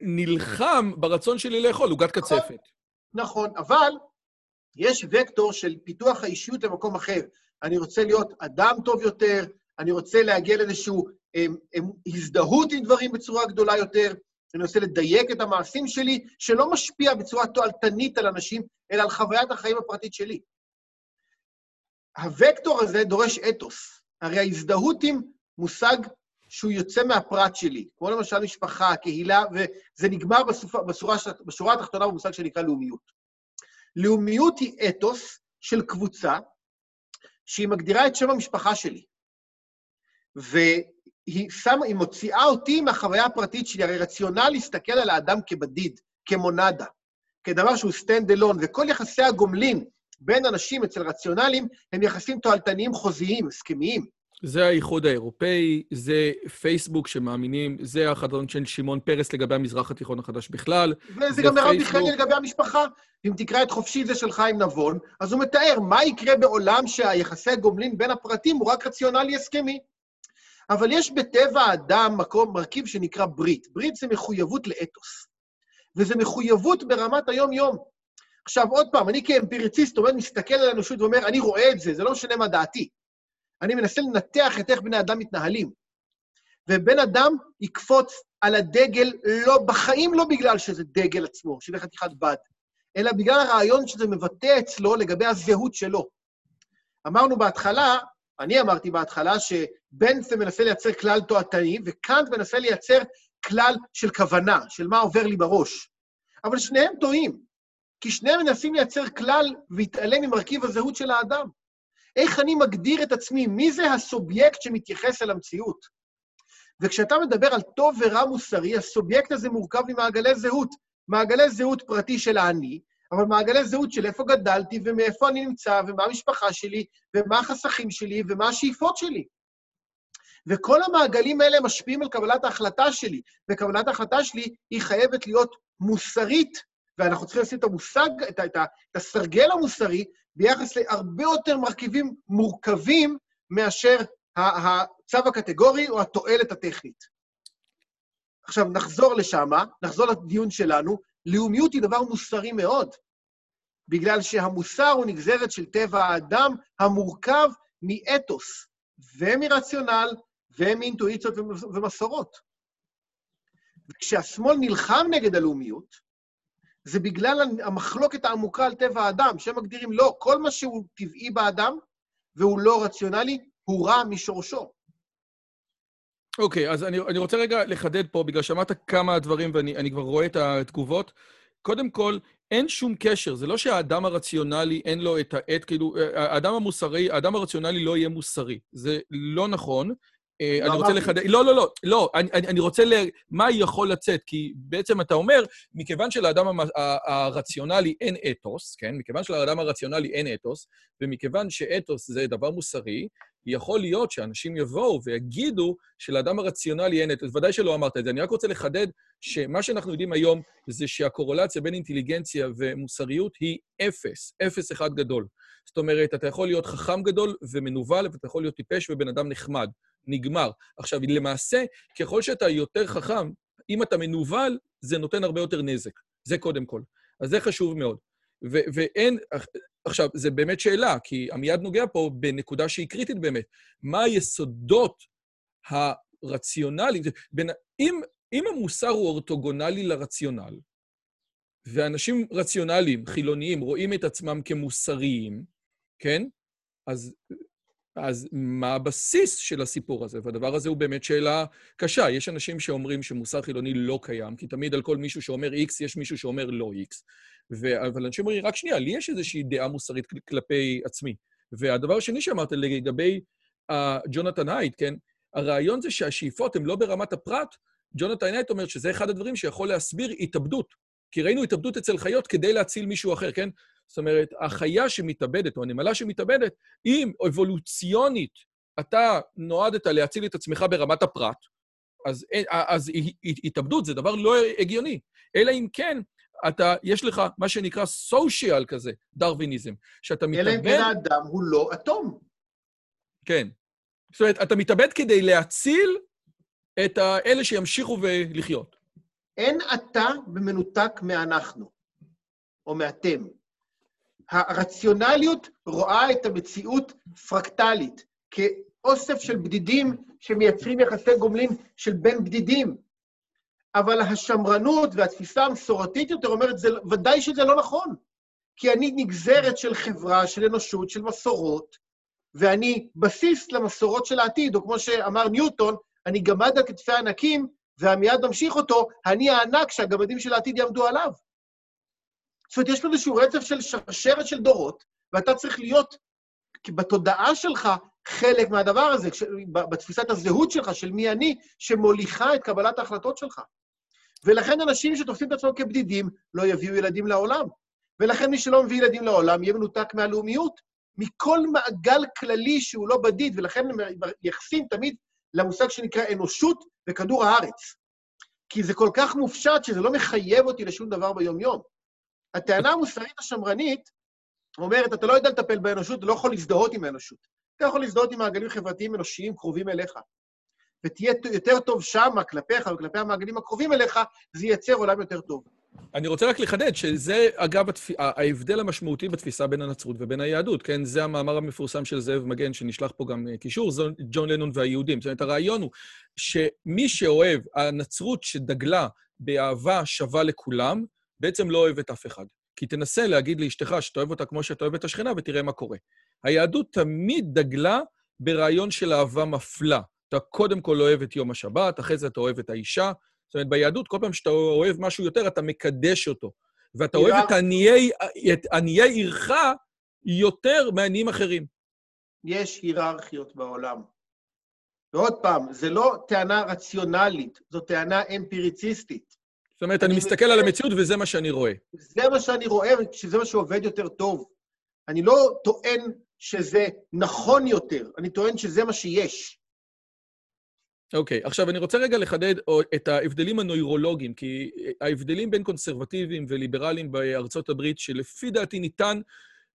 נלחם ברצון שלי לאכול עוגת נכון. קצפת. נכון, אבל יש וקטור של פיתוח האישיות למקום אחר. אני רוצה להיות אדם טוב יותר, אני רוצה להגיע לאיזושהי אמ, אמ, הזדהות עם דברים בצורה גדולה יותר, אני רוצה לדייק את המעשים שלי, שלא משפיע בצורה תועלתנית על אנשים, אלא על חוויית החיים הפרטית שלי. הוקטור הזה דורש אתוס. הרי ההזדהות עם מושג שהוא יוצא מהפרט שלי, כמו למשל משפחה, קהילה, וזה נגמר בסופה, בשורה, בשורה התחתונה במושג שנקרא לאומיות. לאומיות היא אתוס של קבוצה שהיא מגדירה את שם המשפחה שלי. והיא שמה, היא מוציאה אותי מהחוויה הפרטית שלי. הרי רציונל להסתכל על האדם כבדיד, כמונדה, כדבר שהוא stand alone, וכל יחסי הגומלין בין אנשים אצל רציונלים הם יחסים תועלתניים חוזיים, הסכמיים. זה האיחוד האירופאי, זה פייסבוק שמאמינים, זה החזון של שמעון פרס לגבי המזרח התיכון החדש בכלל. וזה גם מרב מיכאלי לגבי המשפחה. אם תקרא את חופשי זה של חיים נבון, אז הוא מתאר מה יקרה בעולם שהיחסי הגומלין בין הפרטים הוא רק רציונלי הסכמי. אבל יש בטבע האדם מקום, מרכיב שנקרא ברית. ברית זה מחויבות לאתוס. וזה מחויבות ברמת היום-יום. עכשיו, עוד פעם, אני כאמפיריציסט עומד, מסתכל על האנושות ואומר, אני רואה את זה, זה לא משנה מה דעתי. אני מנסה לנתח את איך בני אדם מתנהלים. ובן אדם יקפוץ על הדגל, לא, בחיים לא בגלל שזה דגל עצמו, שזה חתיכת בד, אלא בגלל הרעיון שזה מבטא אצלו לגבי הזהות שלו. אמרנו בהתחלה, אני אמרתי בהתחלה, שבנצם מנסה לייצר כלל תועתני, וקאנט מנסה לייצר כלל של כוונה, של מה עובר לי בראש. אבל שניהם טועים, כי שניהם מנסים לייצר כלל והתעלם ממרכיב הזהות של האדם. איך אני מגדיר את עצמי? מי זה הסובייקט שמתייחס אל המציאות? וכשאתה מדבר על טוב ורע מוסרי, הסובייקט הזה מורכב ממעגלי זהות. מעגלי זהות פרטי של האני, אבל מעגלי זהות של איפה גדלתי ומאיפה אני נמצא, ומה המשפחה שלי, ומה החסכים שלי, ומה השאיפות שלי. וכל המעגלים האלה משפיעים על קבלת ההחלטה שלי, וקבלת ההחלטה שלי היא חייבת להיות מוסרית, ואנחנו צריכים לשים את המושג, את, את, את הסרגל המוסרי, ביחס להרבה יותר מרכיבים מורכבים מאשר הצו הקטגורי או התועלת הטכנית. עכשיו, נחזור לשם, נחזור לדיון שלנו. לאומיות היא דבר מוסרי מאוד, בגלל שהמוסר הוא נגזרת של טבע האדם המורכב מאתוס ומרציונל ומאינטואיציות ומסורות. וכשהשמאל נלחם נגד הלאומיות, זה בגלל המחלוקת העמוקה על טבע האדם, שהם מגדירים לא, כל מה שהוא טבעי באדם והוא לא רציונלי, הוא רע משורשו. אוקיי, okay, אז אני, אני רוצה רגע לחדד פה, בגלל שאמרת כמה דברים ואני כבר רואה את התגובות. קודם כל, אין שום קשר, זה לא שהאדם הרציונלי אין לו את העת, כאילו, האדם המוסרי, האדם הרציונלי לא יהיה מוסרי. זה לא נכון. אה, אני רוצה לחדד... לא, לא, לא, לא, אני, אני רוצה ל... מה יכול לצאת? כי בעצם אתה אומר, מכיוון שלאדם הרציונלי אין אתוס, כן? מכיוון שלאדם הרציונלי אין אתוס, ומכיוון שאתוס זה דבר מוסרי, יכול להיות שאנשים יבואו ויגידו שלאדם הרציונלי אין אתוס. ודאי שלא אמרת את זה. אני רק רוצה לחדד שמה שאנחנו יודעים היום זה שהקורולציה בין אינטליגנציה ומוסריות היא אפס, אפס אחד גדול. זאת אומרת, אתה יכול להיות חכם גדול ומנוול, ואתה יכול להיות טיפש ובן אדם נחמד. נגמר. עכשיו, למעשה, ככל שאתה יותר חכם, אם אתה מנוול, זה נותן הרבה יותר נזק. זה קודם כל. אז זה חשוב מאוד. ו- ואין... עכשיו, זו באמת שאלה, כי עמיעד נוגע פה בנקודה שהיא קריטית באמת. מה היסודות הרציונליים? בין, אם, אם המוסר הוא אורתוגונלי לרציונל, ואנשים רציונליים, חילוניים, רואים את עצמם כמוסריים, כן? אז אז מה הבסיס של הסיפור הזה? והדבר הזה הוא באמת שאלה קשה. יש אנשים שאומרים שמוסר חילוני לא קיים, כי תמיד על כל מישהו שאומר X יש מישהו שאומר לא X. ו... אבל אנשים אומרים, רק שנייה, לי יש איזושהי דעה מוסרית כלפי עצמי. והדבר השני שאמרת לגבי uh, ג'ונתן הייט, כן? הרעיון זה שהשאיפות הן לא ברמת הפרט. ג'ונתן הייט אומר שזה אחד הדברים שיכול להסביר התאבדות. כי ראינו התאבדות אצל חיות כדי להציל מישהו אחר, כן? זאת אומרת, החיה שמתאבדת, או הנמלה שמתאבדת, אם אבולוציונית אתה נועדת להציל את עצמך ברמת הפרט, אז, אז התאבדות זה דבר לא הגיוני. אלא אם כן, אתה, יש לך מה שנקרא סושיאל כזה, דרוויניזם, שאתה מתאבד... אלא אם כן האדם הוא לא אטום. כן. זאת אומרת, אתה מתאבד כדי להציל את אלה שימשיכו ולחיות. אין אתה במנותק מאנחנו, או מאתם. הרציונליות רואה את המציאות פרקטלית, כאוסף של בדידים שמייצרים יחסי גומלין של בין בדידים. אבל השמרנות והתפיסה המסורתית יותר אומרת, זה, ודאי שזה לא נכון. כי אני נגזרת של חברה, של אנושות, של מסורות, ואני בסיס למסורות של העתיד, או כמו שאמר ניוטון, אני גמד על כתפי ענקים, והמיד ממשיך אותו, אני הענק שהגמדים של העתיד יעמדו עליו. זאת אומרת, יש פה איזשהו רצף של שרשרת של דורות, ואתה צריך להיות בתודעה שלך חלק מהדבר הזה, בתפיסת הזהות שלך, של מי אני, שמוליכה את קבלת ההחלטות שלך. ולכן אנשים שתופסים את עצמם כבדידים לא יביאו ילדים לעולם. ולכן מי שלא מביא ילדים לעולם יהיה מנותק מהלאומיות, מכל מעגל כללי שהוא לא בדיד, ולכן הם מייחסים תמיד למושג שנקרא אנושות וכדור הארץ. כי זה כל כך מופשט שזה לא מחייב אותי לשום דבר ביום-יום. הטענה המוסרית השמרנית אומרת, אתה לא יודע לטפל באנושות, אתה לא יכול להזדהות עם האנושות. אתה יכול להזדהות עם מעגלים חברתיים אנושיים קרובים אליך. ותהיה יותר טוב שמה, כלפיך וכלפי המעגלים הקרובים אליך, זה ייצר עולם יותר טוב. אני רוצה רק לחדד שזה, אגב, התפ... ההבדל המשמעותי בתפיסה בין הנצרות ובין היהדות, כן? זה המאמר המפורסם של זאב מגן, שנשלח פה גם אה, קישור, ג'ון לנון והיהודים. זאת אומרת, הרעיון הוא שמי שאוהב, הנצרות שדגלה באהבה שווה לכולם, בעצם לא אוהב את אף אחד. כי תנסה להגיד לאשתך שאתה אוהב אותה כמו שאתה אוהב את השכנה, ותראה מה קורה. היהדות תמיד דגלה ברעיון של אהבה מפלה. אתה קודם כל אוהב את יום השבת, אחרי זה אתה אוהב את האישה. זאת אומרת, ביהדות, כל פעם שאתה אוהב משהו יותר, אתה מקדש אותו. ואתה אוהב את עניי, את עניי עירך יותר מעניים אחרים. יש היררכיות בעולם. ועוד פעם, זה לא טענה רציונלית, זו טענה אמפיריציסטית. זאת אומרת, אני, מסתכל על המציאות וזה מה שאני רואה. זה מה שאני רואה, שזה מה שעובד יותר טוב. אני לא טוען שזה נכון יותר, אני טוען שזה מה שיש. אוקיי, okay, עכשיו אני רוצה רגע לחדד את ההבדלים הנוירולוגיים, כי ההבדלים בין קונסרבטיביים וליברליים בארצות הברית, שלפי דעתי ניתן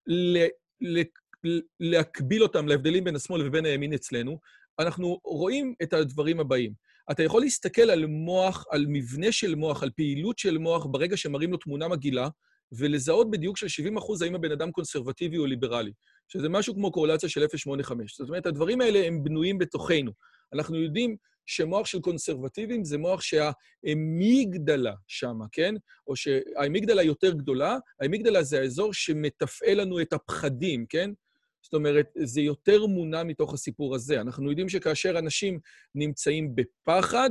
ל- ל- להקביל אותם להבדלים בין השמאל ובין הימין אצלנו, אנחנו רואים את הדברים הבאים. אתה יכול להסתכל על מוח, על מבנה של מוח, על פעילות של מוח, ברגע שמראים לו תמונה מגעילה, ולזהות בדיוק של 70 אחוז האם הבן אדם קונסרבטיבי או ליברלי, שזה משהו כמו קורלציה של 0.85. זאת אומרת, הדברים האלה הם בנויים בתוכנו. אנחנו יודעים שמוח של קונסרבטיבים זה מוח שהאמיגדלה שמה, כן? או שהאמיגדלה יותר גדולה, האמיגדלה זה האזור שמתפעל לנו את הפחדים, כן? זאת אומרת, זה יותר מונע מתוך הסיפור הזה. אנחנו יודעים שכאשר אנשים נמצאים בפחד,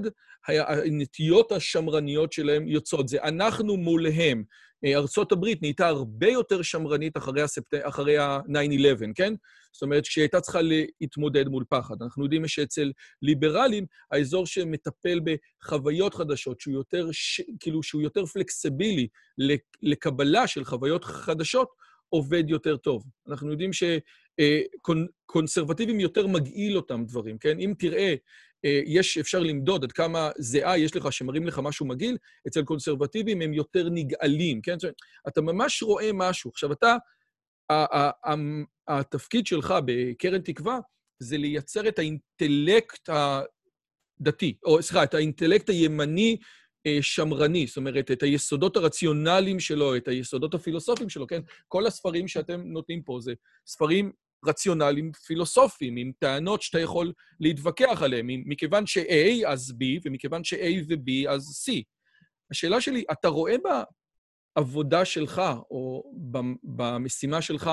הנטיות השמרניות שלהם יוצאות. זה אנחנו מולהם. אה, ארצות הברית נהייתה הרבה יותר שמרנית אחרי, הספט... אחרי ה-9-11, כן? זאת אומרת, כשהיא הייתה צריכה להתמודד מול פחד. אנחנו יודעים שאצל ליברלים, האזור שמטפל בחוויות חדשות, שהוא יותר, ש... כאילו, שהוא יותר פלקסיבילי לקבלה של חוויות חדשות, עובד יותר טוב. אנחנו יודעים שקונסרבטיבים אה, יותר מגעיל אותם דברים, כן? אם תראה אה, יש, אפשר למדוד עד כמה זיעה יש לך שמראים לך משהו מגעיל, אצל קונסרבטיבים הם יותר נגעלים, כן? זאת אומרת, אתה ממש רואה משהו. עכשיו, אתה, התפקיד שלך בקרן תקווה זה לייצר את האינטלקט הדתי, או סליחה, את האינטלקט הימני שמרני, זאת אומרת, את היסודות הרציונליים שלו, את היסודות הפילוסופיים שלו, כן? כל הספרים שאתם נותנים פה זה ספרים רציונליים פילוסופיים, עם טענות שאתה יכול להתווכח עליהן, מכיוון ש-A אז B, ומכיוון ש-A ו-B אז C. השאלה שלי, אתה רואה בעבודה שלך, או במשימה שלך,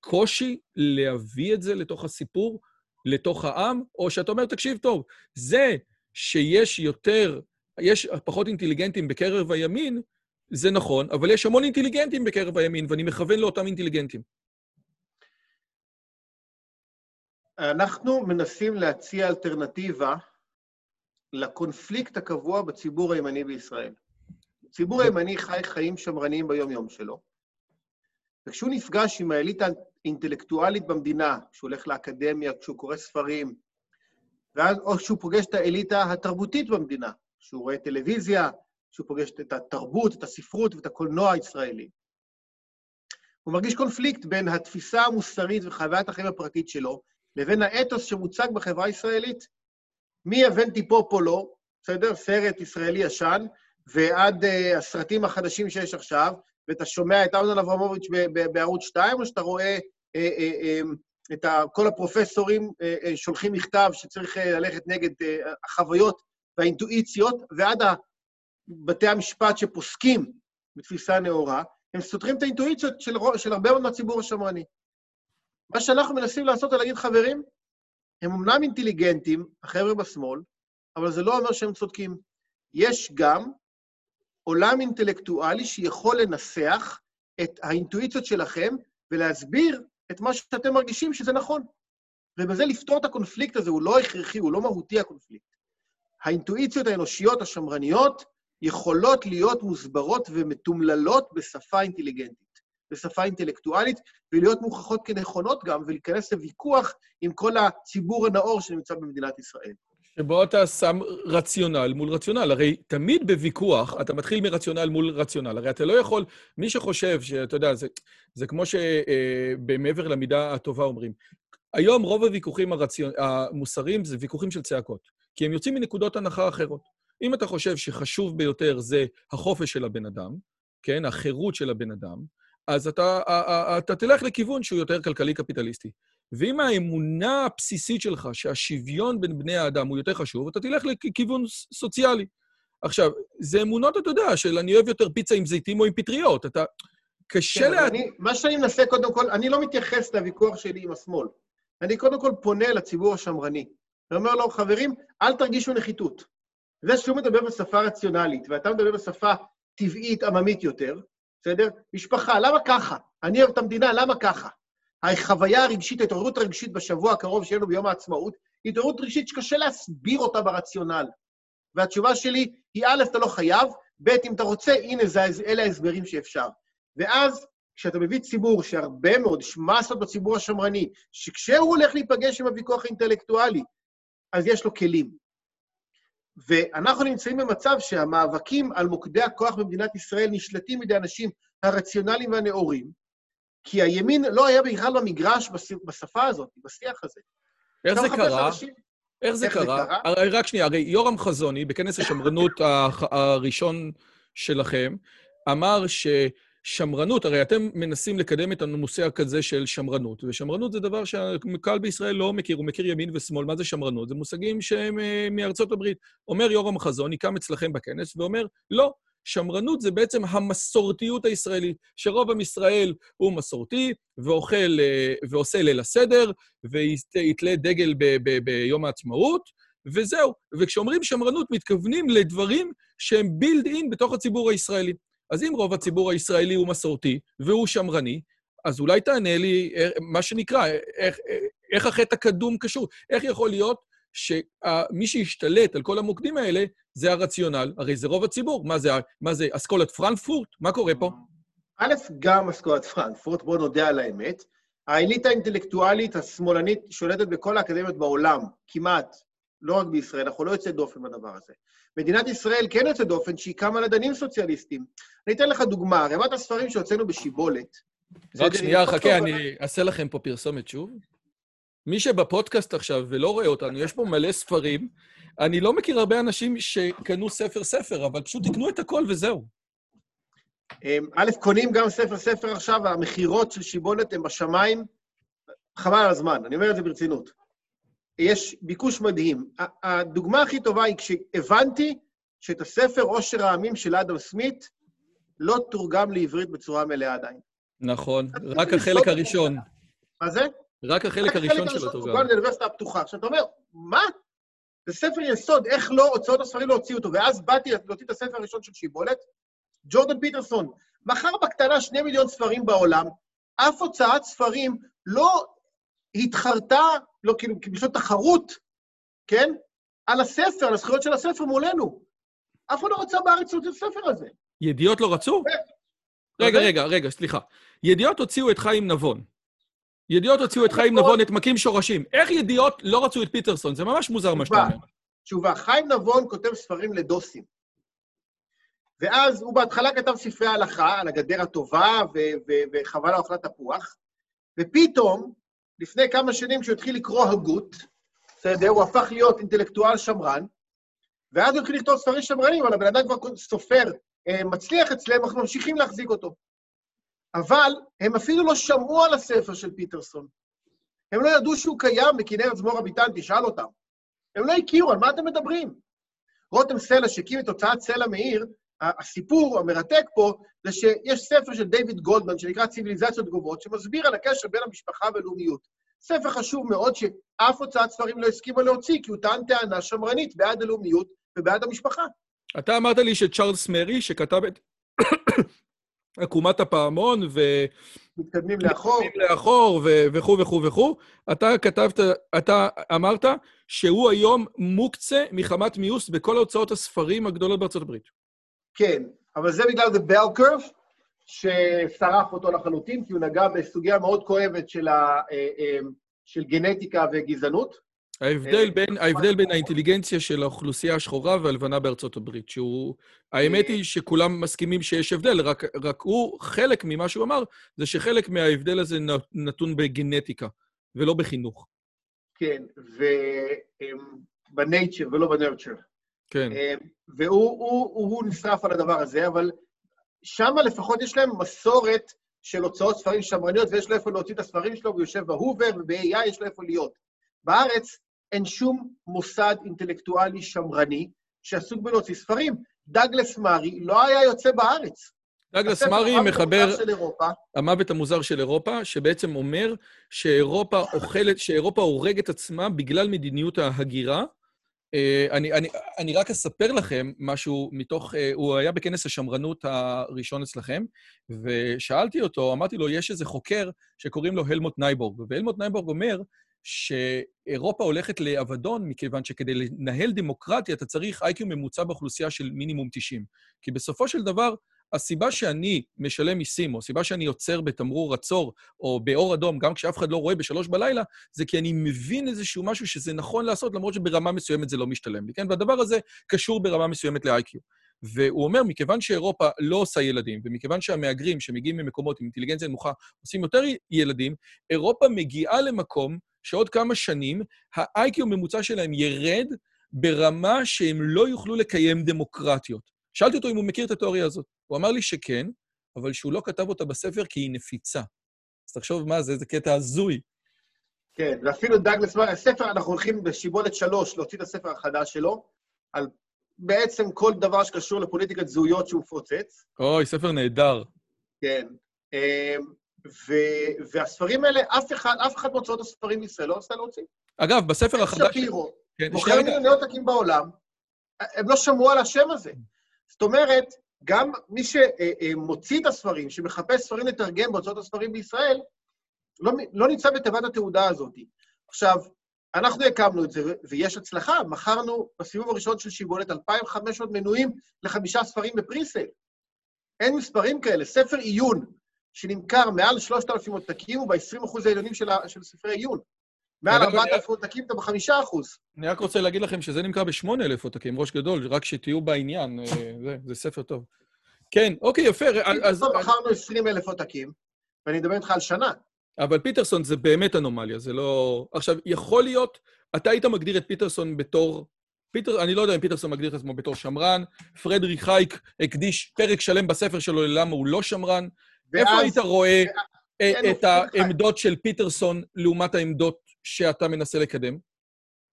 קושי להביא את זה לתוך הסיפור, לתוך העם, או שאתה אומר, תקשיב טוב, זה שיש יותר, יש פחות אינטליגנטים בקרב הימין, זה נכון, אבל יש המון אינטליגנטים בקרב הימין, ואני מכוון לאותם אינטליגנטים. אנחנו מנסים להציע אלטרנטיבה לקונפליקט הקבוע בציבור הימני בישראל. הציבור הימני חי חיים שמרניים ביום-יום שלו, וכשהוא נפגש עם האליטה האינטלקטואלית במדינה, כשהוא הולך לאקדמיה, כשהוא קורא ספרים, ואז, או כשהוא פוגש את האליטה התרבותית במדינה, כשהוא רואה טלוויזיה, כשהוא פוגש את התרבות, את הספרות ואת הקולנוע הישראלי. הוא מרגיש קונפליקט בין התפיסה המוסרית וחוויית החיים הפרטית שלו, לבין האתוס שמוצג בחברה הישראלית. מ"אבנטי פופולו", בסדר? סרט ישראלי ישן, ועד uh, הסרטים החדשים שיש עכשיו, ואתה שומע את אמנון אברמוביץ' בערוץ 2, או שאתה רואה uh, uh, uh, את כל הפרופסורים uh, uh, שולחים מכתב שצריך uh, ללכת נגד uh, החוויות והאינטואיציות, ועד בתי המשפט שפוסקים בתפיסה נאורה, הם סותרים את האינטואיציות של, של הרבה מאוד מהציבור השמרני. מה שאנחנו מנסים לעשות זה להגיד, חברים, הם אמנם אינטליגנטים, החבר'ה בשמאל, אבל זה לא אומר שהם צודקים. יש גם עולם אינטלקטואלי שיכול לנסח את האינטואיציות שלכם ולהסביר את מה שאתם מרגישים שזה נכון. ובזה לפתור את הקונפליקט הזה, הוא לא הכרחי, הוא לא מהותי הקונפליקט. האינטואיציות האנושיות השמרניות יכולות להיות מוסברות ומתומללות בשפה אינטליגנטית, בשפה אינטלקטואלית, ולהיות מוכחות כנכונות גם, ולהיכנס לוויכוח עם כל הציבור הנאור שנמצא במדינת ישראל. שבו אתה שם רציונל מול רציונל. הרי תמיד בוויכוח אתה מתחיל מרציונל מול רציונל. הרי אתה לא יכול, מי שחושב שאתה יודע, זה, זה כמו שבמעבר למידה הטובה אומרים, היום רוב הוויכוחים הרציונ... המוסריים זה ויכוחים של צעקות, כי הם יוצאים מנקודות הנחה אחרות. אם אתה חושב שחשוב ביותר זה החופש של הבן אדם, כן, החירות של הבן אדם, אז אתה, אתה תלך לכיוון שהוא יותר כלכלי-קפיטליסטי. ואם האמונה הבסיסית שלך שהשוויון בין בני האדם הוא יותר חשוב, אתה תלך לכיוון סוציאלי. עכשיו, זה אמונות, אתה יודע, של אני אוהב יותר פיצה עם זיתים או עם פטריות. אתה... קשה כן, לה... אני, מה שאני מנסה, קודם כל, אני לא מתייחס לוויכוח שלי עם השמאל. אני קודם כל פונה לציבור השמרני. אני אומר לו, חברים, אל תרגישו נחיתות. זה שהוא מדבר בשפה רציונלית, ואתה מדבר בשפה טבעית, עממית יותר, בסדר? משפחה, למה ככה? אני אוהב את המדינה, למה ככה? החוויה הרגשית, ההתעוררות הרגשית בשבוע הקרוב שיהיה לנו ביום העצמאות, היא התעוררות רגשית שקשה להסביר אותה ברציונל. והתשובה שלי היא, א', אתה לא חייב, ב', אם אתה רוצה, הנה, זה, אלה ההסברים שאפשר. ואז, כשאתה מביא ציבור שהרבה מאוד, יש מסות בציבור השמרני, שכשהוא הולך להיפגש עם הוויכוח האינטלקטואלי, אז יש לו כלים. ואנחנו נמצאים במצב שהמאבקים על מוקדי הכוח במדינת ישראל נשלטים מידי אנשים הרציונליים והנאורים, כי הימין לא היה בכלל במגרש בשפה הזאת, בשיח הזה. איך זה קרה? איך זה קרה? רק שנייה, הרי יורם חזוני, בכנס השמרנות הראשון שלכם, אמר ששמרנות, הרי אתם מנסים לקדם את הנושא כזה של שמרנות, ושמרנות זה דבר שהקהל בישראל לא מכיר, הוא מכיר ימין ושמאל. מה זה שמרנות? זה מושגים שהם אה, מארצות הברית. אומר יורם חזוני, קם אצלכם בכנס, ואומר, לא, שמרנות זה בעצם המסורתיות הישראלית, שרוב עם ישראל הוא מסורתי, ואוכל אה, ועושה ליל הסדר, ויתלה דגל ב- ב- ביום העצמאות, וזהו. וכשאומרים שמרנות, מתכוונים לדברים שהם בילד אין בתוך הציבור הישראלי. אז אם רוב הציבור הישראלי הוא מסורתי והוא שמרני, אז אולי תענה לי אה, מה שנקרא, איך, איך החטא הקדום קשור. איך יכול להיות שמי שישתלט על כל המוקדים האלה זה הרציונל, הרי זה רוב הציבור. מה זה, מה זה אסכולת פרנקפורט? מה קורה פה? א', גם אסכולת פרנקפורט, בואו נודה על האמת. האליטה האינטלקטואלית השמאלנית שולטת בכל האקדמיות בעולם, כמעט, לא רק בישראל, אנחנו לא יוצאי דופן בדבר הזה. מדינת ישראל כן יוצאת דופן שהיא קמה לדנים סוציאליסטים. אני אתן לך דוגמה, רמת הספרים שהוצאנו בשיבולת... רק שנייה, חכה, אני אעשה לכם פה פרסומת שוב. מי שבפודקאסט עכשיו ולא רואה אותנו, יש פה מלא ספרים. אני לא מכיר הרבה אנשים שקנו ספר-ספר, אבל פשוט תקנו את הכל וזהו. אמ, א', קונים גם ספר-ספר עכשיו, המכירות של שיבולת הן בשמיים, חבל על הזמן, אני אומר את זה ברצינות. יש ביקוש מדהים. הדוגמה הכי טובה היא כשהבנתי שאת הספר עושר העמים של אדם סמית לא תורגם לעברית בצורה מלאה עדיין. נכון, רק החלק הראשון. מה זה? רק החלק הראשון שלו תורגם. הראשון לאוניברסיטה הפתוחה. עכשיו, אתה אומר, מה? זה ספר יסוד, איך לא, הוצאות הספרים לא הוציאו אותו. ואז באתי להוציא את הספר הראשון של שיבולת, ג'ורדן פיטרסון, מכר בקטנה שני מיליון ספרים בעולם, אף הוצאת ספרים לא התחרתה, לא כאילו, בשביל תחרות, כן? על הספר, על הזכויות של הספר מולנו. אף אחד לא רצה בארץ להוציא את הספר הזה. ידיעות לא רצו? רגע, רגע, רגע, סליחה. ידיעות הוציאו את חיים נבון. ידיעות הוציאו את חיים נבון, את מכים שורשים. איך ידיעות לא רצו את פיטרסון? זה ממש מוזר מה שאתה אומר. תשובה, חיים נבון כותב ספרים לדוסים. ואז הוא בהתחלה כתב ספרי הלכה על הגדר הטובה וחבל על אוכלת תפוח, ופתאום לפני כמה שנים כשהוא התחיל לקרוא הגות, בסדר? הוא הפך להיות אינטלקטואל שמרן, ואז הוא התחיל לכתוב ספרים שמרנים, אבל הבן אדם כבר סופר אה, מצליח אצלם, אנחנו ממשיכים להחזיק אותו. אבל הם אפילו לא שמעו על הספר של פיטרסון. הם לא ידעו שהוא קיים בכנרת זמור הביטן, תשאל אותם. הם לא הכירו, על מה אתם מדברים? רותם סלע, שהקים את הוצאת סלע מאיר, הסיפור המרתק פה זה שיש ספר של דיוויד גולדמן, שנקרא ציוויליזציות גובות, שמסביר על הקשר בין המשפחה והלאומיות. ספר חשוב מאוד שאף הוצאת ספרים לא הסכימה להוציא, כי הוא טען טענה שמרנית בעד הלאומיות ובעד המשפחה. אתה אמרת לי שצ'ארלס מרי, שכתב את עקומת הפעמון, ו... מתקדמים לאחור. מתקדמים לאחור, וכו' וכו' וכו', אתה כתבת, אתה אמרת שהוא היום מוקצה מחמת מיוס בכל הוצאות הספרים הגדולות בארצות הברית. כן, אבל זה בגלל the bell curve, ששרף אותו לחלוטין, כי הוא נגע בסוגיה מאוד כואבת של, ה, אה, אה, של גנטיקה וגזענות. ההבדל בין, ההבדל בין האינטליגנציה של האוכלוסייה השחורה והלבנה בארצות הברית, שהוא... האמת היא שכולם מסכימים שיש הבדל, רק, רק הוא, חלק ממה שהוא אמר, זה שחלק מההבדל הזה נתון בגנטיקה, ולא בחינוך. כן, ובנייצ'ר ולא בנרצ'ר. כן. והוא הוא, הוא, הוא נשרף על הדבר הזה, אבל שם לפחות יש להם מסורת של הוצאות ספרים שמרניות, ויש לו איפה להוציא את הספרים שלו, והוא יושב בהובר, וב-AI יש לו איפה להיות. בארץ אין שום מוסד אינטלקטואלי שמרני שעסוק בלהוציא ספרים. דאגלס מארי לא היה יוצא בארץ. דאגלס מארי מחבר המוות המוזר של אירופה, שבעצם אומר שאירופה אוכלת, שאירופה הורגת עצמה בגלל מדיניות ההגירה. אה, אני, אני, אני רק אספר לכם משהו מתוך... אה, הוא היה בכנס השמרנות הראשון אצלכם, ושאלתי אותו, אמרתי לו, יש איזה חוקר שקוראים לו הלמוט נייבורג, והלמוט נייבורג אומר שאירופה הולכת לאבדון, מכיוון שכדי לנהל דמוקרטיה אתה צריך איי-קיו ממוצע באוכלוסייה של מינימום 90. כי בסופו של דבר, הסיבה שאני משלם מיסים, או הסיבה שאני עוצר בתמרור עצור, או באור אדום, גם כשאף אחד לא רואה בשלוש בלילה, זה כי אני מבין איזשהו משהו שזה נכון לעשות, למרות שברמה מסוימת זה לא משתלם לי, כן? והדבר הזה קשור ברמה מסוימת ל-IQ. והוא אומר, מכיוון שאירופה לא עושה ילדים, ומכיוון שהמהגרים שמגיעים ממקומות עם אינטליגנציה נמוכה עושים יותר ילדים, אירופה מגיעה למקום שעוד כמה שנים ה-IQ הממוצע שלהם ירד ברמה שהם לא יוכלו לקיים דמוקרטיות. שאלתי אותו אם הוא מכיר את התיאוריה הזאת. הוא אמר לי שכן, אבל שהוא לא כתב אותה בספר כי היא נפיצה. אז תחשוב מה זה, זה קטע הזוי. כן, ואפילו דאגלס מרי, הספר, אנחנו הולכים בשיבולת שלוש להוציא את הספר החדש שלו, על בעצם כל דבר שקשור לפוליטיקת זהויות שהוא מפוצץ. אוי, ספר נהדר. כן. אמ, ו- והספרים האלה, אף אחד, אף אחד מהוצאות הספרים בישראל לא רצתה להוציא. אגב, בספר החדש... שפירו, כן, מוכר מיליוני עותקים בעולם, הם לא שמעו על השם הזה. זאת אומרת, גם מי שמוציא את הספרים, שמחפש ספרים לתרגם בהוצאות הספרים בישראל, לא, לא נמצא בתיבת התעודה הזאת. עכשיו, אנחנו הקמנו את זה, ויש הצלחה. מכרנו בסיבוב הראשון של שיבולת 2,500 מנויים לחמישה ספרים בפריסל. אין מספרים כאלה. ספר עיון שנמכר מעל 3,000 עותקים הוא ב-20% העליונים של, של ספרי עיון. מעל 4,000 עותקים אתה ב-5%. אני רק רוצה להגיד לכם שזה נמכר ב-8,000 עותקים, ראש גדול, רק שתהיו בעניין, אה, זה, זה ספר טוב. כן, אוקיי, יפה. אז... מכרנו 20,000 עותקים, ואני מדבר איתך על שנה. אבל פיטרסון זה באמת אנומליה, זה לא... עכשיו, יכול להיות, אתה היית מגדיר את פיטרסון בתור... פיטר, אני לא יודע אם פיטרסון מגדיר את עצמו בתור שמרן, פרדריק הייק הקדיש פרק שלם בספר שלו ללמה הוא לא שמרן. ואז, איפה היית רואה ואז, את העמדות של פיטרסון לעומת העמדות שאתה מנסה לקדם?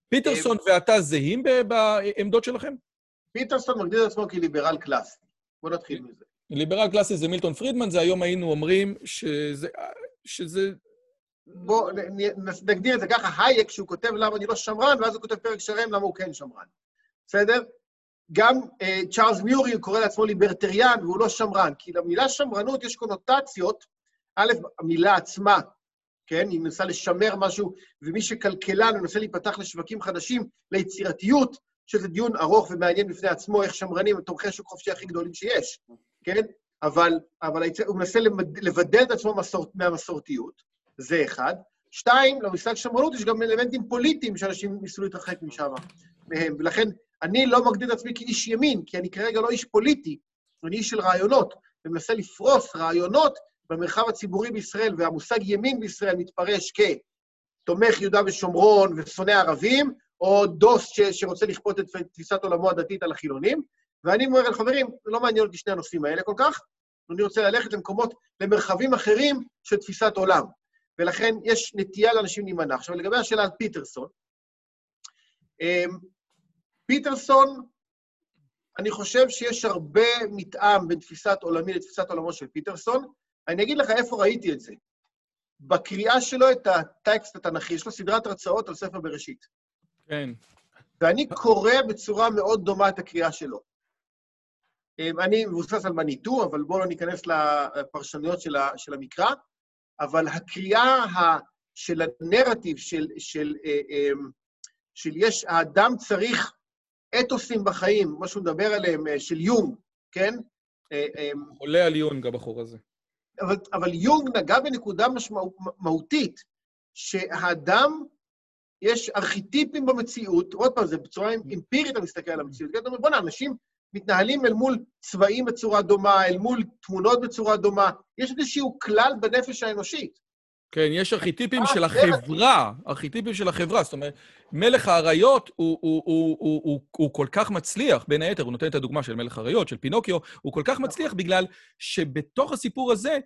פיטרסון ואתה זהים בעמדות שלכם? פיטרסון מגדיר את עצמו כליברל קלאסי. בוא נתחיל מזה. ליברל קלאסי זה מילטון פרידמן, זה היום היינו אומרים שזה... שזה... בואו נגדיר את זה ככה, הייק, שהוא כותב למה אני לא שמרן, ואז הוא כותב פרק שלם למה הוא כן שמרן. בסדר? גם אה, צ'ארלס מיורי קורא לעצמו ליברטריאן, והוא לא שמרן, כי למילה שמרנות יש קונוטציות, א', המילה עצמה, כן? היא מנסה לשמר משהו, ומי שכלכלן מנסה להיפתח לשווקים חדשים, ליצירתיות, שזה דיון ארוך ומעניין בפני עצמו, איך שמרנים הם תומכי שוק חופשי הכי גדולים שיש, כן? אבל, אבל הוא מנסה לבדל את עצמו מסור, מהמסורתיות, זה אחד. שתיים, למושג שמרנות יש גם אלמנטים פוליטיים שאנשים ניסו להתרחק משם, מהם, ולכן אני לא מגדיר את עצמי כאיש ימין, כי אני כרגע לא איש פוליטי, אני איש של רעיונות, ומנסה לפרוס רעיונות במרחב הציבורי בישראל, והמושג ימין בישראל מתפרש תומך יהודה ושומרון ושונא ערבים, או דוס ש, שרוצה לכפות את תפיסת עולמו הדתית על החילונים, ואני אומר לחברים, לא מעניין אותי שני הנושאים האלה כל כך, אני רוצה ללכת למקומות, למרחבים אחרים של תפיסת עולם. ולכן יש נטייה לאנשים להימנע. עכשיו, לגבי השאלה על פיטרסון, אמ, פיטרסון, אני חושב שיש הרבה מתאם בין תפיסת עולמי לתפיסת עולמו של פיטרסון. אני אגיד לך איפה ראיתי את זה. בקריאה שלו את הטקסט התנ"כי, יש לו סדרת הרצאות על ספר בראשית. כן. ואני קורא בצורה מאוד דומה את הקריאה שלו. אמ, אני מבוסס על מניטו, אבל בואו לא ניכנס לפרשנויות של, של המקרא, אבל הקריאה של הנרטיב של, של, אה, אמ, של יש, האדם צריך אתוסים בחיים, מה שהוא מדבר עליהם, אה, של יונג, כן? אה, אמ, עולה על יונג, הבחור הזה. אבל, אבל יונג נגע בנקודה משמעותית, שהאדם, יש ארכיטיפים במציאות, עוד פעם, זה בצורה אמפירית אתה מסתכל על המציאות, אתה אומר, בוא'נה, אנשים מתנהלים אל מול צבעים בצורה דומה, אל מול תמונות בצורה דומה. יש איזשהו כלל בנפש האנושית. כן, יש ארכיטיפים של החברה, ארכיטיפים של החברה. זאת אומרת, מלך האריות הוא, הוא, הוא, הוא, הוא, הוא כל כך מצליח, בין היתר, הוא נותן את הדוגמה של מלך האריות, של פינוקיו, הוא כל כך מצליח בגלל שבתוך הסיפור הזה,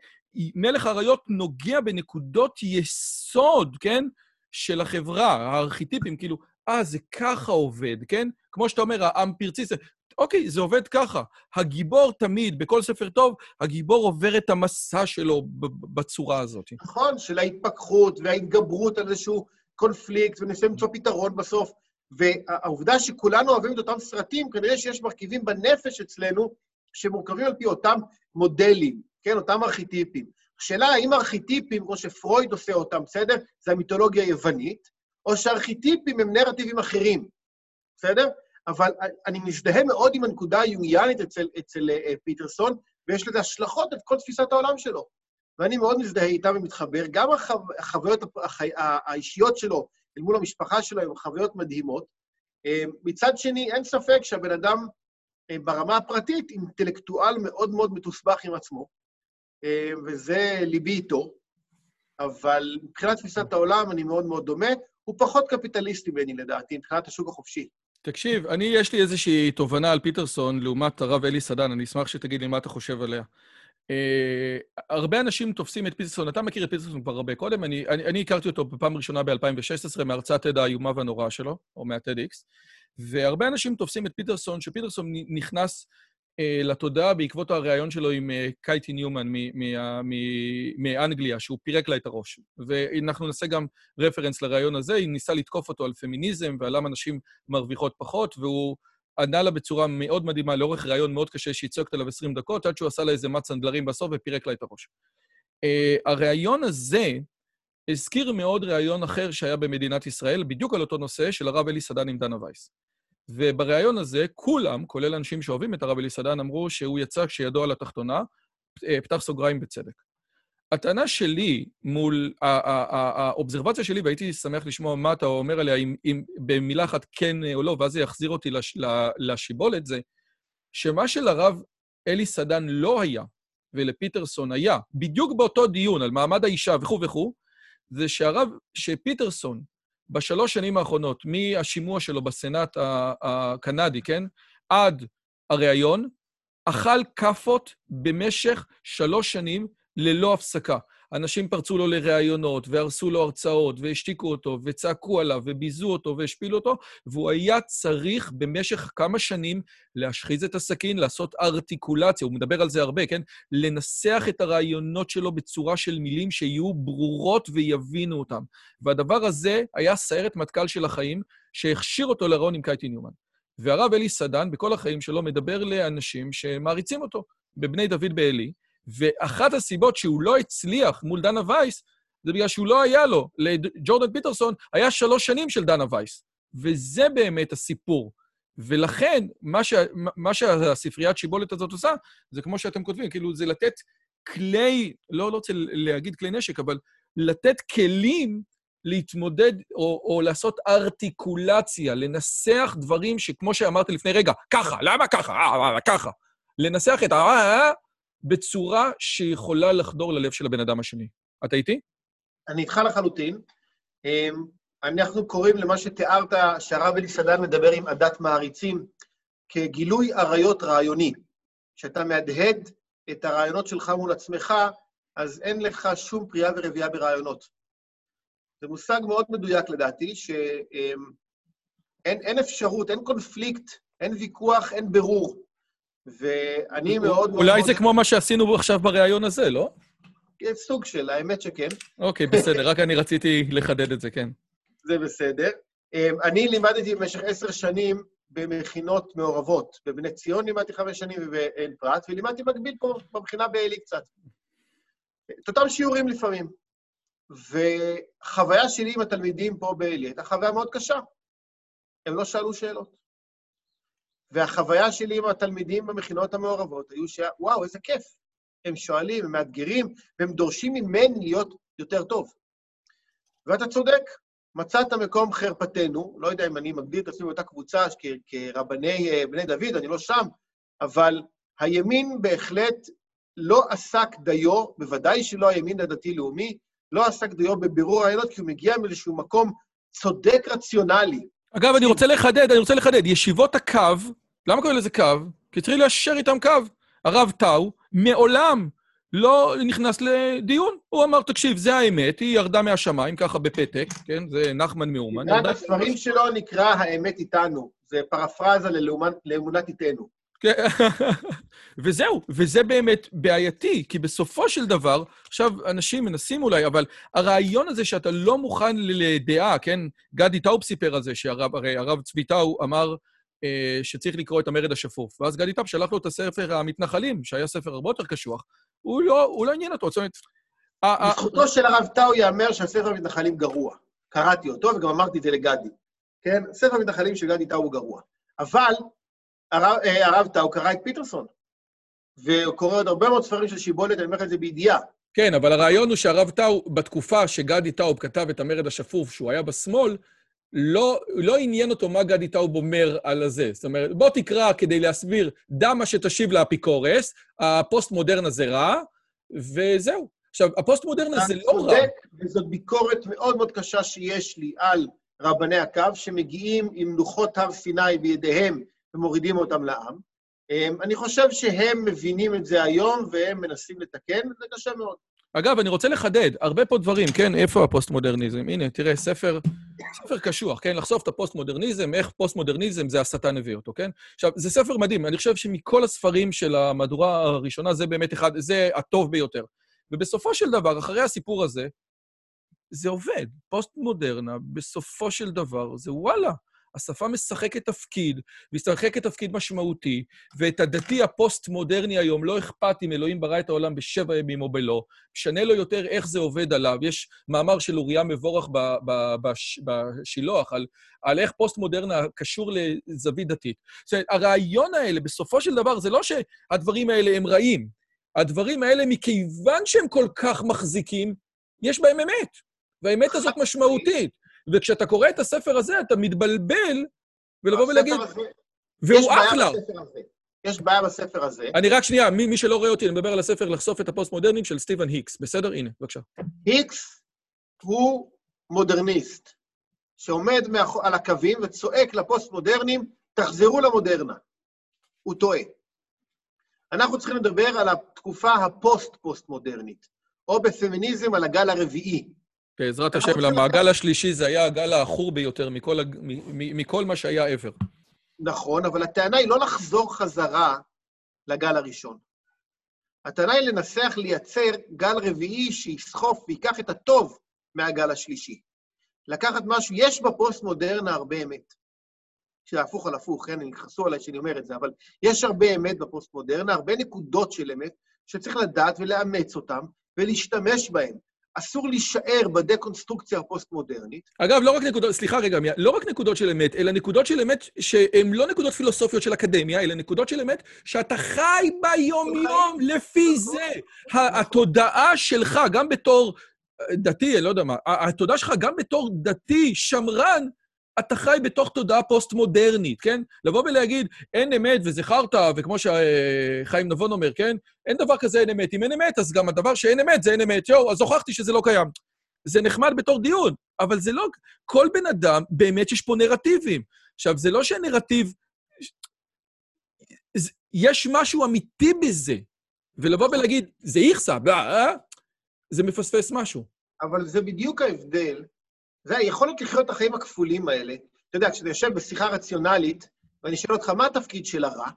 מלך האריות נוגע בנקודות יסוד, כן? של החברה, הארכיטיפים, כאילו, אה, זה ככה עובד, כן? כמו שאתה אומר, העם פרציס, אוקיי, זה עובד ככה. הגיבור תמיד, בכל ספר טוב, הגיבור עובר את המסע שלו בצורה הזאת. נכון, של ההתפכחות וההתגברות על איזשהו קונפליקט, וניסה למצוא פתרון בסוף. והעובדה שכולנו אוהבים את אותם סרטים, כנראה שיש מרכיבים בנפש אצלנו שמורכבים על פי אותם מודלים, כן, אותם ארכיטיפים. השאלה האם ארכיטיפים, כמו שפרויד עושה אותם, בסדר? זה המיתולוגיה היוונית, או שארכיטיפים הם נרטיבים אחרים, בסדר? אבל אני מזדהה מאוד עם הנקודה היונגיאנית אצל, אצל uh, פיטרסון, ויש לזה השלכות את כל תפיסת העולם שלו. ואני מאוד מזדהה איתה ומתחבר. גם החו... החוויות החי... האישיות שלו אל מול המשפחה שלו הן חוויות מדהימות. Uh, מצד שני, אין ספק שהבן אדם uh, ברמה הפרטית אינטלקטואל מאוד מאוד מתוסבך עם עצמו, וזה ליבי איתו, אבל מבחינת תפיסת העולם אני מאוד מאוד דומה. הוא פחות קפיטליסטי ממני, לדעתי, מבחינת השוק החופשי. תקשיב, אני, יש לי איזושהי תובנה על פיטרסון לעומת הרב אלי סדן, אני אשמח שתגיד לי מה אתה חושב עליה. Uh, הרבה אנשים תופסים את פיטרסון, אתה מכיר את פיטרסון כבר הרבה קודם, אני, אני, אני הכרתי אותו בפעם ראשונה ב-2016 מהרצאת TED האיומה והנוראה שלו, או מה-TEDx, והרבה אנשים תופסים את פיטרסון, שפיטרסון נכנס לתודעה בעקבות הריאיון שלו עם אה, קייטי ניומן מאנגליה, שהוא פירק לה את הראש. ואנחנו נעשה גם רפרנס לריאיון הזה, היא ניסה לתקוף אותו על פמיניזם ועל למה נשים מרוויחות פחות, והוא ענה לה בצורה מאוד מדהימה לאורך ריאיון מאוד קשה שהיא צועקת עליו 20 דקות, עד שהוא עשה לה איזה מץ אנדלרים בסוף ופירק לה את הראש. הריאיון הזה הזכיר מאוד ריאיון אחר שהיה במדינת ישראל, בדיוק על אותו נושא, של הרב אלי סדן עם דנה וייס. ובריאיון הזה, כולם, כולל אנשים שאוהבים את הרב אליסדן, אמרו שהוא יצא כשידו על התחתונה, אה, פתח סוגריים בצדק. הטענה שלי מול, האובזרבציה שלי, והייתי שמח לשמוע מה אתה אומר עליה, אם, אם במילה אחת כן או לא, ואז זה יחזיר אותי לש, לשיבולת, זה שמה שלרב אלי סדן לא היה, ולפיטרסון היה, בדיוק באותו דיון על מעמד האישה וכו' וכו', זה שהרב, שפיטרסון בשלוש שנים האחרונות, מהשימוע שלו בסנאט הקנדי, כן? עד הריאיון, אכל כאפות במשך שלוש שנים ללא הפסקה. אנשים פרצו לו לראיונות, והרסו לו הרצאות, והשתיקו אותו, וצעקו עליו, וביזו אותו, והשפילו אותו, והוא היה צריך במשך כמה שנים להשחיז את הסכין, לעשות ארטיקולציה, הוא מדבר על זה הרבה, כן? לנסח את הרעיונות שלו בצורה של מילים שיהיו ברורות ויבינו אותם. והדבר הזה היה סיירת מטכ"ל של החיים, שהכשיר אותו לרון עם קייטי ניומן. והרב אלי סדן, בכל החיים שלו, מדבר לאנשים שמעריצים אותו, בבני דוד בעלי, ואחת הסיבות שהוא לא הצליח מול דנה וייס, זה בגלל שהוא לא היה לו. לג'ורדן פיטרסון היה שלוש שנים של דנה וייס. וזה באמת הסיפור. ולכן, מה, ש... מה שהספריית שיבולת הזאת עושה, זה כמו שאתם כותבים, כאילו, זה לתת כלי, לא, לא רוצה להגיד כלי נשק, אבל לתת כלים להתמודד או, או לעשות ארטיקולציה, לנסח דברים שכמו שאמרתי לפני רגע, ככה, למה ככה? אה, אה, ככה. לנסח את ה... אה, בצורה שיכולה לחדור ללב של הבן אדם השני. אתה איתי? אני איתך לחלוטין. אמ, אנחנו קוראים למה שתיארת, שהרב אלי סדן מדבר עם עדת מעריצים, כגילוי עריות רעיוני. כשאתה מהדהד את הרעיונות שלך מול עצמך, אז אין לך שום פריאה ורבייה ברעיונות. זה מושג מאוד מדויק לדעתי, שאין אין אפשרות, אין קונפליקט, אין ויכוח, אין ברור. ואני מאוד... אולי מאוד... זה כמו מה שעשינו עכשיו בריאיון הזה, לא? סוג של, האמת שכן. אוקיי, בסדר, רק אני רציתי לחדד את זה, כן. זה בסדר. אמ, אני לימדתי במשך עשר שנים במכינות מעורבות. בבני ציון לימדתי חמש שנים ובעין פרת, ולימדתי מקביל פה במכינה בעלי קצת. את אותם שיעורים לפעמים. וחוויה שלי עם התלמידים פה בעלי הייתה חוויה מאוד קשה. הם לא שאלו שאלות. והחוויה שלי עם התלמידים במכינות המעורבות היו ש... וואו, איזה כיף. הם שואלים, הם מאתגרים, והם דורשים ממני להיות יותר טוב. ואתה צודק, מצאת מקום חרפתנו, לא יודע אם אני מגדיר את עצמי באותה קבוצה כרבני אה, בני דוד, אני לא שם, אבל הימין בהחלט לא עסק דיו, בוודאי שלא הימין הדתי-לאומי, לא עסק דיו בבירור רעיונות, כי הוא מגיע מאיזשהו מקום צודק רציונלי. אגב, אני רוצה לחדד, אני רוצה לחדד. ישיבות הקו, למה קוראים לזה קו? כי צריך ליישר איתם קו. הרב טאו מעולם לא נכנס לדיון. הוא אמר, תקשיב, זה האמת, היא ירדה מהשמיים, ככה בפתק, כן? זה נחמן מאומן. אחד הספרים שלו נקרא האמת איתנו. זה פרפרזה לאמונת איתנו. כן, וזהו, וזה באמת בעייתי, כי בסופו של דבר, עכשיו, אנשים מנסים אולי, אבל הרעיון הזה שאתה לא מוכן לדעה, כן? גדי טאוב סיפר על זה, שהרב, הרי הרב צבי טאו אמר אה, שצריך לקרוא את המרד השפוף, ואז גדי טאוב שלח לו את הספר המתנחלים, שהיה ספר הרבה יותר קשוח, הוא לא, הוא לא עניין אותו, זאת אומרת... בזכותו של הרב טאו ייאמר שהספר המתנחלים גרוע. קראתי אותו וגם אמרתי את זה לגדי. כן? ספר המתנחלים של גדי טאו הוא גרוע. אבל הרב, אה, הרב טאו קרא את פיטרסון, והוא קורא עוד הרבה מאוד ספרים של שיבולת, אני אומר לך את זה בידיעה. כן, אבל הרעיון הוא שהרב טאו, בתקופה שגדי טאוב כתב את המרד השפוף, שהוא היה בשמאל, לא, לא עניין אותו מה גדי טאוב אומר על הזה. זאת אומרת, בוא תקרא כדי להסביר, דע מה שתשיב לאפיקורס, הפוסט-מודרנה זה רע, וזהו. עכשיו, הפוסט-מודרנה זה לא רע. וזאת ביקורת מאוד מאוד קשה שיש לי על רבני הקו, שמגיעים עם לוחות הר סיני בידיהם ומורידים אותם לעם. אמ, אני חושב שהם מבינים את זה היום והם מנסים לתקן, זה קשה מאוד. אגב, אני רוצה לחדד, הרבה פה דברים, כן? איפה הפוסט-מודרניזם? הנה, תראה, ספר, ספר קשוח, כן? לחשוף את הפוסט-מודרניזם, איך פוסט-מודרניזם זה השטן הביא אותו, כן? עכשיו, זה ספר מדהים, אני חושב שמכל הספרים של המהדורה הראשונה, זה באמת אחד, זה הטוב ביותר. ובסופו של דבר, אחרי הסיפור הזה, זה עובד. פוסט-מודרנה, בסופו של דבר, זה וואלה. השפה משחקת תפקיד, משחקת תפקיד משמעותי, ואת הדתי הפוסט-מודרני היום לא אכפת אם אלוהים ברא את העולם בשבע ימים או בלא, משנה לו יותר איך זה עובד עליו. יש מאמר של אוריה מבורך בשילוח על, על איך פוסט-מודרנה קשור לזווית דתית. זאת אומרת, הרעיון האלה, בסופו של דבר, זה לא שהדברים האלה הם רעים. הדברים האלה, מכיוון שהם כל כך מחזיקים, יש בהם אמת, והאמת הזאת משמעותית. וכשאתה קורא את הספר הזה, אתה מתבלבל, ולבוא ולהגיד... והוא אחלה. יש בעיה בספר הזה. אני רק שנייה, מי, מי שלא רואה אותי, אני מדבר על הספר לחשוף את הפוסט-מודרנים של סטיבן היקס. בסדר? הנה, בבקשה. היקס הוא מודרניסט, שעומד מאח... על הקווים וצועק לפוסט-מודרנים, תחזרו למודרנה. הוא טועה. אנחנו צריכים לדבר על התקופה הפוסט-פוסט-מודרנית, או בפמיניזם על הגל הרביעי. בעזרת השם, למה הגל השלישי זה היה הגל העכור ביותר מכל, מכל מה שהיה ever. נכון, אבל הטענה היא לא לחזור חזרה לגל הראשון. הטענה היא לנסח, לייצר גל רביעי שיסחוף ויקח את הטוב מהגל השלישי. לקחת משהו, יש בפוסט-מודרנה הרבה אמת. שזה הפוך על הפוך, כן, יכעסו עליי שאני אומר את זה, אבל יש הרבה אמת בפוסט-מודרנה, הרבה נקודות של אמת, שצריך לדעת ולאמץ אותן ולהשתמש בהן. אסור להישאר בדה-קונסטרוקציה הפוסט-מודרנית. אגב, לא רק נקודות, סליחה רגע, לא רק נקודות של אמת, אלא נקודות של אמת שהן לא נקודות פילוסופיות של אקדמיה, אלא נקודות של אמת שאתה חי ביום-יום לפי נכון. זה. התודעה שלך, גם בתור דתי, לא יודע מה, התודעה שלך גם בתור דתי, שמרן, אתה חי בתוך תודעה פוסט-מודרנית, כן? לבוא ולהגיד, אין אמת וזה חרטא, וכמו שחיים נבון אומר, כן? אין דבר כזה אין אמת. אם אין אמת, אז גם הדבר שאין אמת זה אין אמת. יואו, אז הוכחתי שזה לא קיים. זה נחמד בתור דיון, אבל זה לא... כל בן אדם, באמת יש פה נרטיבים. עכשיו, זה לא שהנרטיב... יש משהו אמיתי בזה, ולבוא ולהגיד, זה איכסה, אה? זה מפספס משהו. אבל זה בדיוק ההבדל. זה היכולת לחיות את החיים הכפולים האלה. אתה יודע, כשאתה יושב בשיחה רציונלית, ואני שואל אותך, מה התפקיד של הרע?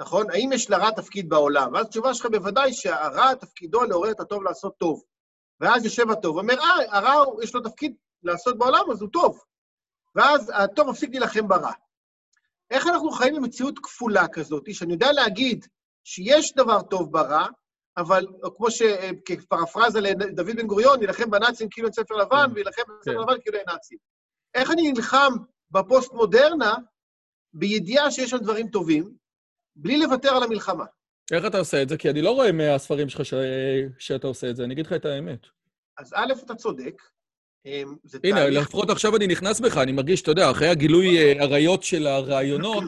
נכון? האם יש לרע תפקיד בעולם? ואז התשובה שלך בוודאי שהרע תפקידו לעורר את הטוב לעשות טוב. ואז יושב הטוב ואומר, אה, הרע יש לו תפקיד לעשות בעולם, אז הוא טוב. ואז הטוב מפסיק להילחם ברע. איך אנחנו חיים במציאות כפולה כזאת, שאני יודע להגיד שיש דבר טוב ברע, אבל כמו שכפרפרזה לדוד בן גוריון, יילחם בנאצים כאילו אין ספר לבן, כן. ויילחם בספר כן. לבן כאילו אין נאצים. איך אני נלחם בפוסט-מודרנה בידיעה שיש שם דברים טובים, בלי לוותר על המלחמה? איך אתה עושה את זה? כי אני לא רואה מהספרים שלך ש... שאתה עושה את זה, אני אגיד לך את האמת. אז א', אתה צודק. אמ, הנה, תהליך... לפחות עכשיו אני נכנס בך, אני מרגיש, אתה יודע, אחרי הגילוי אה, עריות של הרעיונות,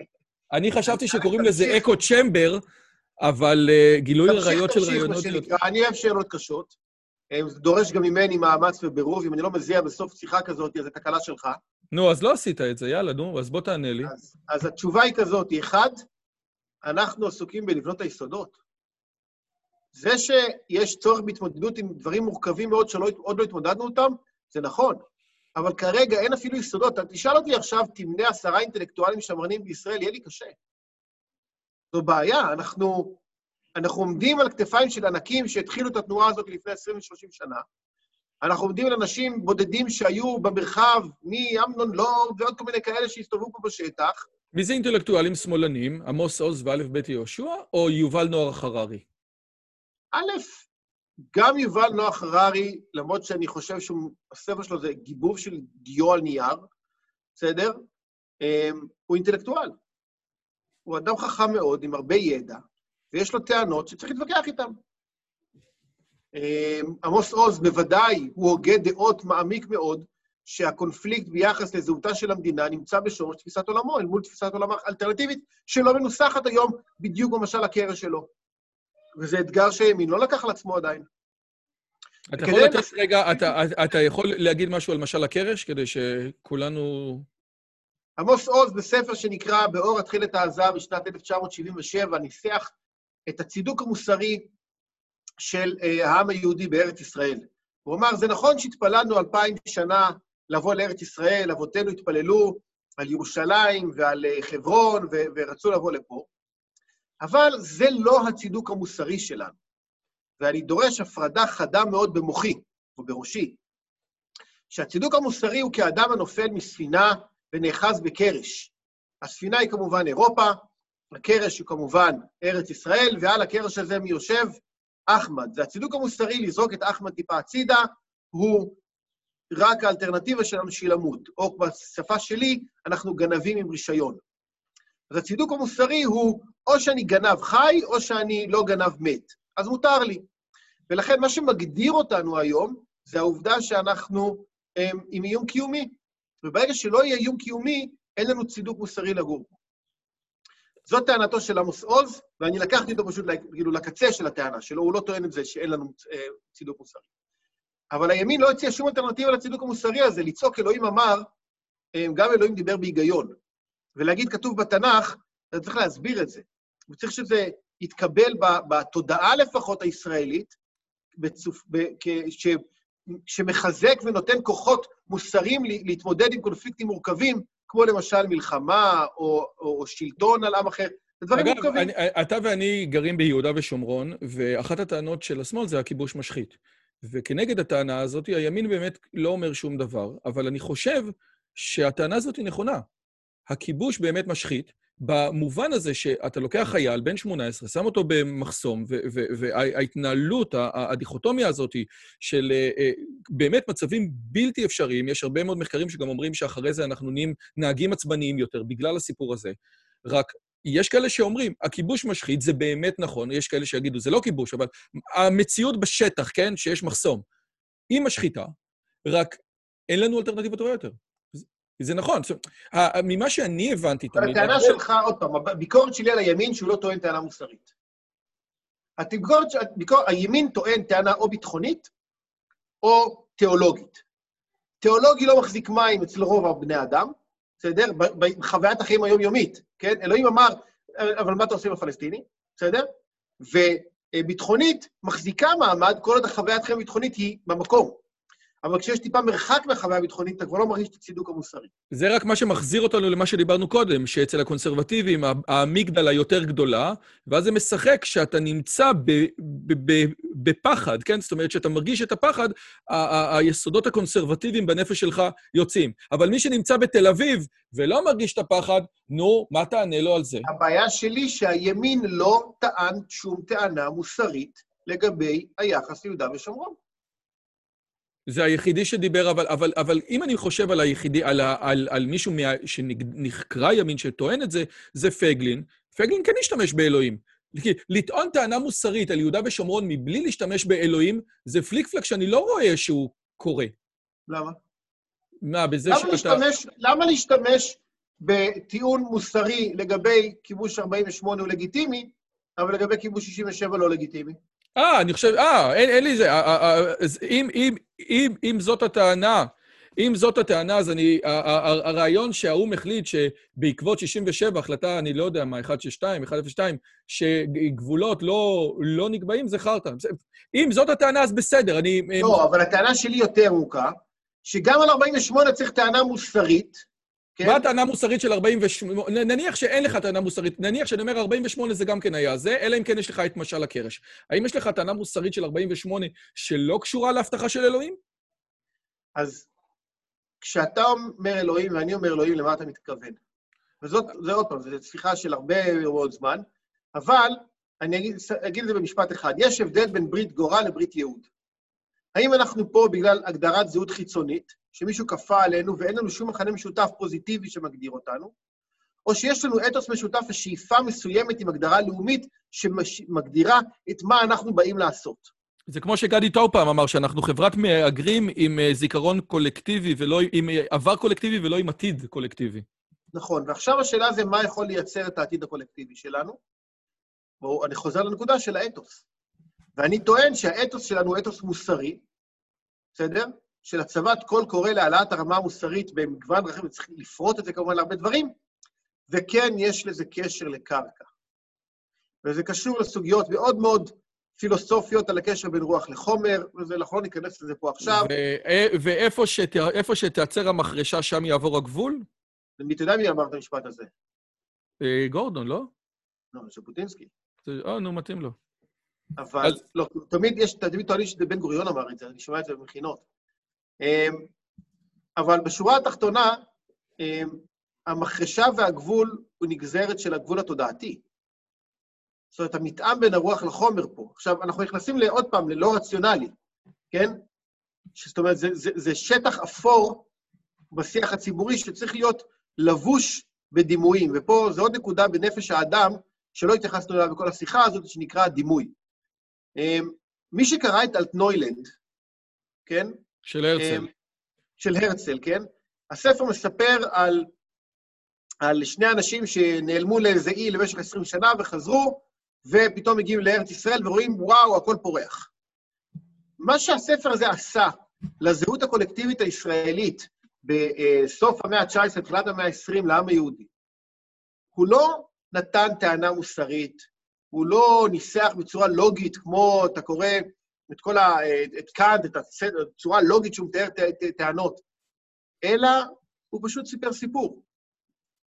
אני חשבתי שקוראים לזה אקו צ'מבר, אבל uh, גילוי עריות של רעיונות... אני אוהב שאלות קשות. זה דורש גם ממני מאמץ ובירוב. אם אני לא מזיע בסוף שיחה כזאת, אז זו תקלה שלך. נו, אז לא עשית את זה, יאללה, נו, אז בוא תענה לי. אז, אז התשובה היא כזאת, אחד, אנחנו עסוקים בלבנות היסודות. זה שיש צורך בהתמודדות עם דברים מורכבים מאוד שעוד לא התמודדנו אותם, זה נכון. אבל כרגע אין אפילו יסודות. תשאל אותי עכשיו, תמנה עשרה אינטלקטואלים שמרנים בישראל, יהיה לי קשה. זו בעיה. אנחנו, אנחנו עומדים על כתפיים של ענקים שהתחילו את התנועה הזאת לפני 20 ו-30 שנה. אנחנו עומדים על אנשים בודדים שהיו במרחב, מאמנון לורד ועוד כל מיני כאלה שהסתובבו פה בשטח. מי זה אינטלקטואלים שמאלנים? עמוס עוז וא' ב' יהושע, או יובל נוער חררי? א', גם יובל נוח הררי, למרות שאני חושב שהספר שלו זה גיבוב של דיו על נייר, בסדר? אמ, הוא אינטלקטואל. הוא אדם חכם מאוד, עם הרבה ידע, ויש לו טענות שצריך להתווכח איתן. אמ, עמוס עוז בוודאי הוא הוגה דעות מעמיק מאוד, שהקונפליקט ביחס לזהותה של המדינה נמצא בשורש תפיסת עולמו, אל מול תפיסת עולם אלטרנטיבית, שלא מנוסחת היום בדיוק במשל הקרש שלו. וזה אתגר שהימין לא לקח על עצמו עדיין. אתה יכול לתת רגע, אתה, אתה יכול להגיד משהו על משל הקרש, כדי שכולנו... עמוס עוז, בספר שנקרא "באור התחיל את העזה" בשנת 1977, ניסח את הצידוק המוסרי של אה, העם היהודי בארץ ישראל. הוא אמר, זה נכון שהתפללנו אלפיים שנה לבוא לארץ ישראל, אבותינו התפללו על ירושלים ועל אה, חברון, ורצו לבוא לפה, אבל זה לא הצידוק המוסרי שלנו. ואני דורש הפרדה חדה מאוד במוחי, או בראשי, שהצידוק המוסרי הוא כאדם הנופל מספינה ונאחז בקרש. הספינה היא כמובן אירופה, הקרש הוא כמובן ארץ ישראל, ועל הקרש הזה מי יושב? אחמד. והצידוק המוסרי לזרוק את אחמד טיפה הצידה, הוא רק האלטרנטיבה שלנו שהיא למות. או בשפה שלי, אנחנו גנבים עם רישיון. אז הצידוק המוסרי הוא או שאני גנב חי, או שאני לא גנב מת. אז מותר לי. ולכן מה שמגדיר אותנו היום, זה העובדה שאנחנו הם, עם איום קיומי. וברגע שלא יהיה איום קיומי, אין לנו צידוק מוסרי לגור פה. זאת טענתו של עמוס עוז, ואני לקחתי אותו פשוט כאילו לקצה של הטענה שלו, הוא לא טוען את זה שאין לנו אה, צידוק מוסרי. אבל הימין לא הציע שום אלטרנטיבה לצידוק המוסרי הזה, לצעוק אלוהים אמר, אה, גם אלוהים דיבר בהיגיון. ולהגיד כתוב בתנ"ך, אתה צריך להסביר את זה. וצריך שזה יתקבל בתודעה לפחות הישראלית, בצופ... ב... ש... שמחזק ונותן כוחות מוסריים להתמודד עם קונפליקטים מורכבים, כמו למשל מלחמה או, או, או שלטון על עם אחר. דברים אגב, מורכבים. אני, אתה ואני גרים ביהודה ושומרון, ואחת הטענות של השמאל זה הכיבוש משחית. וכנגד הטענה הזאת, הימין באמת לא אומר שום דבר, אבל אני חושב שהטענה הזאת היא נכונה. הכיבוש באמת משחית, במובן הזה שאתה לוקח חייל בן 18, שם אותו במחסום, וההתנהלות, הדיכוטומיה הזאת של אה, אה, באמת מצבים בלתי אפשריים, יש הרבה מאוד מחקרים שגם אומרים שאחרי זה אנחנו נהיים נהגים עצבניים יותר בגלל הסיפור הזה. רק יש כאלה שאומרים, הכיבוש משחית, זה באמת נכון, יש כאלה שיגידו, זה לא כיבוש, אבל המציאות בשטח, כן, שיש מחסום, היא משחיתה, רק אין לנו אלטרנטיבה טובה יותר. זה נכון, ממה שאני הבנתי תמיד... הטענה שלך, עוד פעם, הביקורת שלי על הימין שהוא לא טוען טענה מוסרית. הביקורת, הביקור, הימין טוען טענה או ביטחונית או תיאולוגית. תיאולוגי לא מחזיק מים אצל רוב הבני אדם, בסדר? בחוויית החיים היומיומית, כן? אלוהים אמר, אבל מה אתה עושה עם הפלסטיני? בסדר? וביטחונית מחזיקה מעמד כל עוד החוויית החיים הביטחונית היא במקום. אבל כשיש טיפה מרחק מהחוויה הביטחונית, אתה כבר לא מרגיש את הצידוק המוסרי. זה רק מה שמחזיר אותנו למה שדיברנו קודם, שאצל הקונסרבטיבים האמיגדלה יותר גדולה, ואז זה משחק שאתה נמצא בפחד, כן? זאת אומרת, כשאתה מרגיש את הפחד, היסודות הקונסרבטיביים בנפש שלך יוצאים. אבל מי שנמצא בתל אביב ולא מרגיש את הפחד, נו, מה תענה לו על זה? הבעיה שלי שהימין לא טען שום טענה מוסרית לגבי היחס ליהודה ושומרון. זה היחידי שדיבר, אבל, אבל, אבל אם אני חושב על היחידי, על, על, על מישהו מה, שנחקרא ימין שטוען את זה, זה פייגלין. פייגלין כן השתמש באלוהים. לטעון טענה מוסרית על יהודה ושומרון מבלי להשתמש באלוהים, זה פליק פלק שאני לא רואה שהוא קורה. למה? מה, בזה למה שאתה... להשתמש, למה להשתמש בטיעון מוסרי לגבי כיבוש 48 הוא לגיטימי, אבל לגבי כיבוש 67 לא לגיטימי? אה, אני חושב, אה, אין, אין לי זה. אם, אם, אם, אם זאת הטענה, אם זאת הטענה, אז אני... הרעיון שהאו"ם החליט שבעקבות 67, החלטה, אני לא יודע מה, 162, 102, שגבולות לא, לא נקבעים, זה חרטא. אם זאת הטענה, אז בסדר, אני... לא, אבל הטענה שלי יותר ארוכה, שגם על 48 צריך טענה מוסרית, כן? מה הטענה המוסרית של 48? נניח שאין לך טענה מוסרית, נניח שאני אומר 48 זה גם כן היה זה, אלא אם כן יש לך את משל הקרש. האם יש לך טענה מוסרית של 48 שלא קשורה להבטחה של אלוהים? אז כשאתה אומר אלוהים ואני אומר אלוהים, למה אתה מתכוון? וזאת, זה עוד פעם, זו שיחה של הרבה מאוד זמן, אבל אני אגיד, אגיד את זה במשפט אחד. יש הבדל בין ברית גורל לברית ייעוד. האם אנחנו פה בגלל הגדרת זהות חיצונית, שמישהו כפה עלינו ואין לנו שום מכנה משותף פוזיטיבי שמגדיר אותנו, או שיש לנו אתוס משותף ושאיפה מסוימת עם הגדרה לאומית שמגדירה את מה אנחנו באים לעשות. זה כמו שגדי טאו פעם אמר, שאנחנו חברת מהגרים עם אה, זיכרון קולקטיבי ולא עם אה, עבר קולקטיבי ולא עם עתיד קולקטיבי. נכון, ועכשיו השאלה זה מה יכול לייצר את העתיד הקולקטיבי שלנו. בואו, אני חוזר לנקודה של האתוס. ואני טוען שהאתוס שלנו הוא אתוס מוסרי, בסדר? של הצבת קול קורא להעלאת הרמה המוסרית במגוון דרכים, וצריך לפרוט את זה כמובן להרבה דברים, וכן, יש לזה קשר לקרקע. וזה קשור לסוגיות מאוד מאוד פילוסופיות על הקשר בין רוח לחומר, וזה נכון, ניכנס לזה פה עכשיו. ואיפה שת, שתעצר המחרשה, שם יעבור הגבול? מי תדע מי אמר את המשפט הזה? אה, גורדון, לא? לא, ז'בוטינסקי. אה, נו, מתאים לו. אבל, אז... לא, תמיד יש, תמיד טוענים שזה בן גוריון אמר את זה, אני שומע את זה במכינות. אמ, אבל בשורה התחתונה, אמ, המחרשה והגבול הוא נגזרת של הגבול התודעתי. זאת אומרת, המתאם בין הרוח לחומר פה. עכשיו, אנחנו נכנסים לעוד פעם, ללא רציונלי, כן? זאת אומרת, זה, זה, זה שטח אפור בשיח הציבורי שצריך להיות לבוש בדימויים, ופה זו עוד נקודה בנפש האדם, שלא התייחסנו אליה בכל השיחה הזאת, שנקרא דימוי. אמ, מי שקרא את אלטנוילנד, כן? של הרצל. של הרצל, כן? הספר מספר על, על שני אנשים שנעלמו לאיזה אי למשך 20 שנה וחזרו, ופתאום מגיעים לארץ ישראל ורואים, וואו, הכל פורח. מה שהספר הזה עשה לזהות הקולקטיבית הישראלית בסוף המאה ה-19, תחילת המאה ה-20, לעם היהודי, הוא לא נתן טענה מוסרית, הוא לא ניסח בצורה לוגית, כמו אתה קורא את כל ה... את קאנט, את הצורה הלוגית שהוא מתאר טענות, אלא הוא פשוט סיפר סיפור.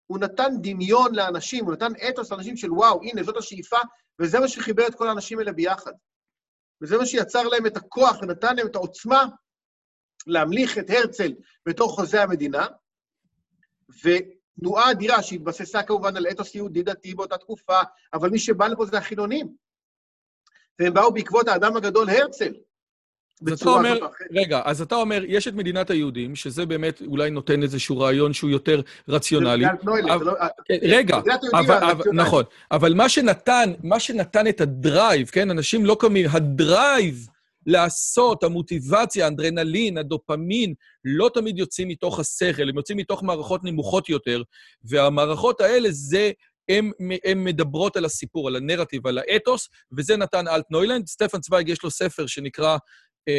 הוא נתן דמיון לאנשים, הוא נתן אתוס לאנשים של וואו, הנה, זאת השאיפה, וזה מה שחיבר את כל האנשים האלה ביחד. וזה מה שיצר להם את הכוח ונתן להם את העוצמה להמליך את הרצל בתור חוזה המדינה, ותנועה אדירה שהתבססה כמובן על אתוס יהודי דתי באותה תקופה, אבל מי שבא לפה זה החילונים. והם באו בעקבות האדם הגדול הרצל. אז אתה אומר, רגע, אז אתה אומר, יש את מדינת היהודים, שזה באמת אולי נותן איזשהו רעיון שהוא יותר רציונלי. לא- כן, רגע, נכון, אבל מה שנתן, מה שנתן את ה drive, כן, אנשים לא קמים, ה drive לעשות, המוטיבציה, האדרנלין, הדופמין, לא תמיד יוצאים מתוך השכל, הם יוצאים מתוך מערכות נמוכות יותר, והמערכות האלה זה הן מדברות על הסיפור, על הנרטיב, על האתוס, וזה נתן אלט נוילנד. סטפן צוויג יש לו ספר שנקרא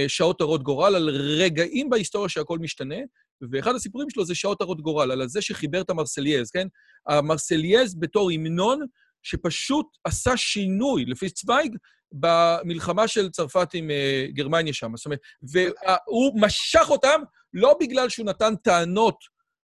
שעות הרות גורל, על רגעים בהיסטוריה שהכל משתנה, ואחד הסיפורים שלו זה שעות הרות גורל, על זה שחיבר את המרסלייז, כן? המרסלייז בתור המנון שפשוט עשה שינוי, לפי צוויג, במלחמה של צרפת עם uh, גרמניה שם. זאת אומרת, והוא משך אותם לא בגלל שהוא נתן טענות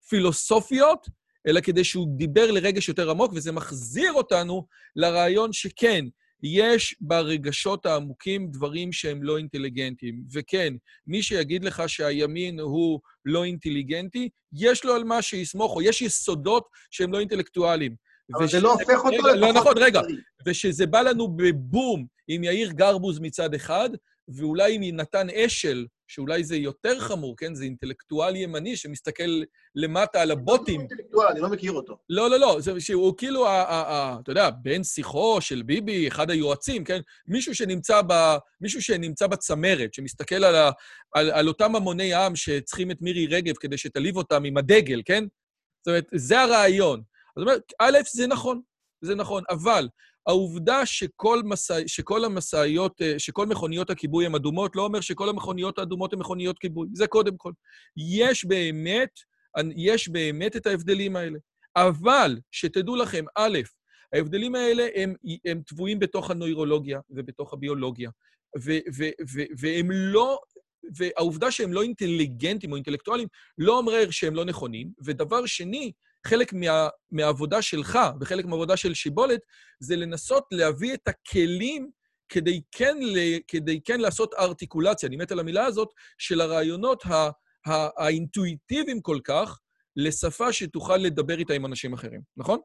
פילוסופיות, אלא כדי שהוא דיבר לרגש יותר עמוק, וזה מחזיר אותנו לרעיון שכן, יש ברגשות העמוקים דברים שהם לא אינטליגנטיים. וכן, מי שיגיד לך שהימין הוא לא אינטליגנטי, יש לו על מה שיסמוך, או יש יסודות שהם לא אינטלקטואליים. אבל זה לא הופך אותו לפחות... לא נכון, רגע. ושזה בא לנו בבום עם יאיר גרבוז מצד אחד, ואולי עם נתן אשל, שאולי זה יותר חמור, כן? זה אינטלקטואל ימני שמסתכל למטה על הבוטים. לא אינטלקטואל, אני לא מכיר אותו. לא, לא, לא, זה שהוא כאילו, אתה יודע, בן שיחו של ביבי, אחד היועצים, כן? מישהו שנמצא, ב, מישהו שנמצא בצמרת, שמסתכל על, ה, על, על אותם המוני עם שצריכים את מירי רגב כדי שתליב אותם עם הדגל, כן? זאת אומרת, זה הרעיון. זאת אומרת, א', זה נכון, זה נכון, אבל העובדה שכל, מסע, שכל המשאיות, אה, שכל מכוניות הכיבוי הן אדומות, לא אומר שכל המכוניות האדומות הן מכוניות כיבוי. זה קודם כל. יש באמת, יש באמת את ההבדלים האלה. אבל, שתדעו לכם, א', ההבדלים האלה הם, הם טבועים בתוך הנוירולוגיה ובתוך הביולוגיה, ו, ו, ו, והם לא... והעובדה שהם לא אינטליגנטים או אינטלקטואלים לא אומר שהם לא נכונים. ודבר שני, חלק מה, מהעבודה שלך וחלק מהעבודה של שיבולת זה לנסות להביא את הכלים כדי כן, כדי כן לעשות ארטיקולציה, אני מת על המילה הזאת, של הרעיונות הא, הא, האינטואיטיביים כל כך לשפה שתוכל לדבר איתה עם אנשים אחרים, נכון?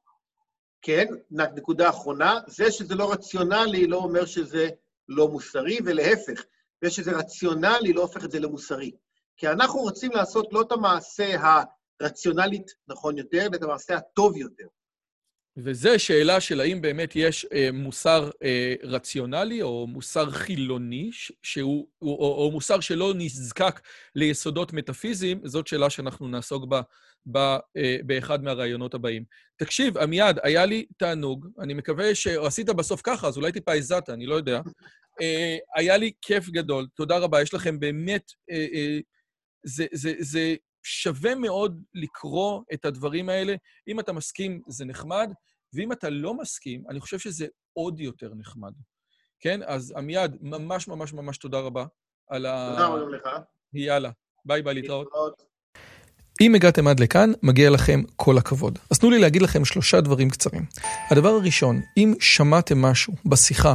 כן, נקודה אחרונה, זה שזה לא רציונלי לא אומר שזה לא מוסרי, ולהפך, זה שזה רציונלי לא הופך את זה למוסרי. כי אנחנו רוצים לעשות לא את המעשה ה... רציונלית נכון יותר, ואת המעשה הטוב יותר. וזו שאלה של האם באמת יש אה, מוסר אה, רציונלי או מוסר חילוני, שהוא, או, או, או מוסר שלא נזקק ליסודות מטאפיזיים, זאת שאלה שאנחנו נעסוק בה, בה אה, באחד מהרעיונות הבאים. תקשיב, עמיעד, היה לי תענוג, אני מקווה שעשית בסוף ככה, אז אולי טיפה הזעת, אני לא יודע. אה, היה לי כיף גדול, תודה רבה, יש לכם באמת... אה, אה, זה, זה, זה שווה מאוד לקרוא את הדברים האלה. אם אתה מסכים, זה נחמד, ואם אתה לא מסכים, אני חושב שזה עוד יותר נחמד. כן? אז עמיעד, ממש ממש ממש תודה רבה על ה... תודה רבה לך. יאללה, ביי ביי, להתראות. אם הגעתם עד לכאן, מגיע לכם כל הכבוד. אז תנו לי להגיד לכם שלושה דברים קצרים. הדבר הראשון, אם שמעתם משהו בשיחה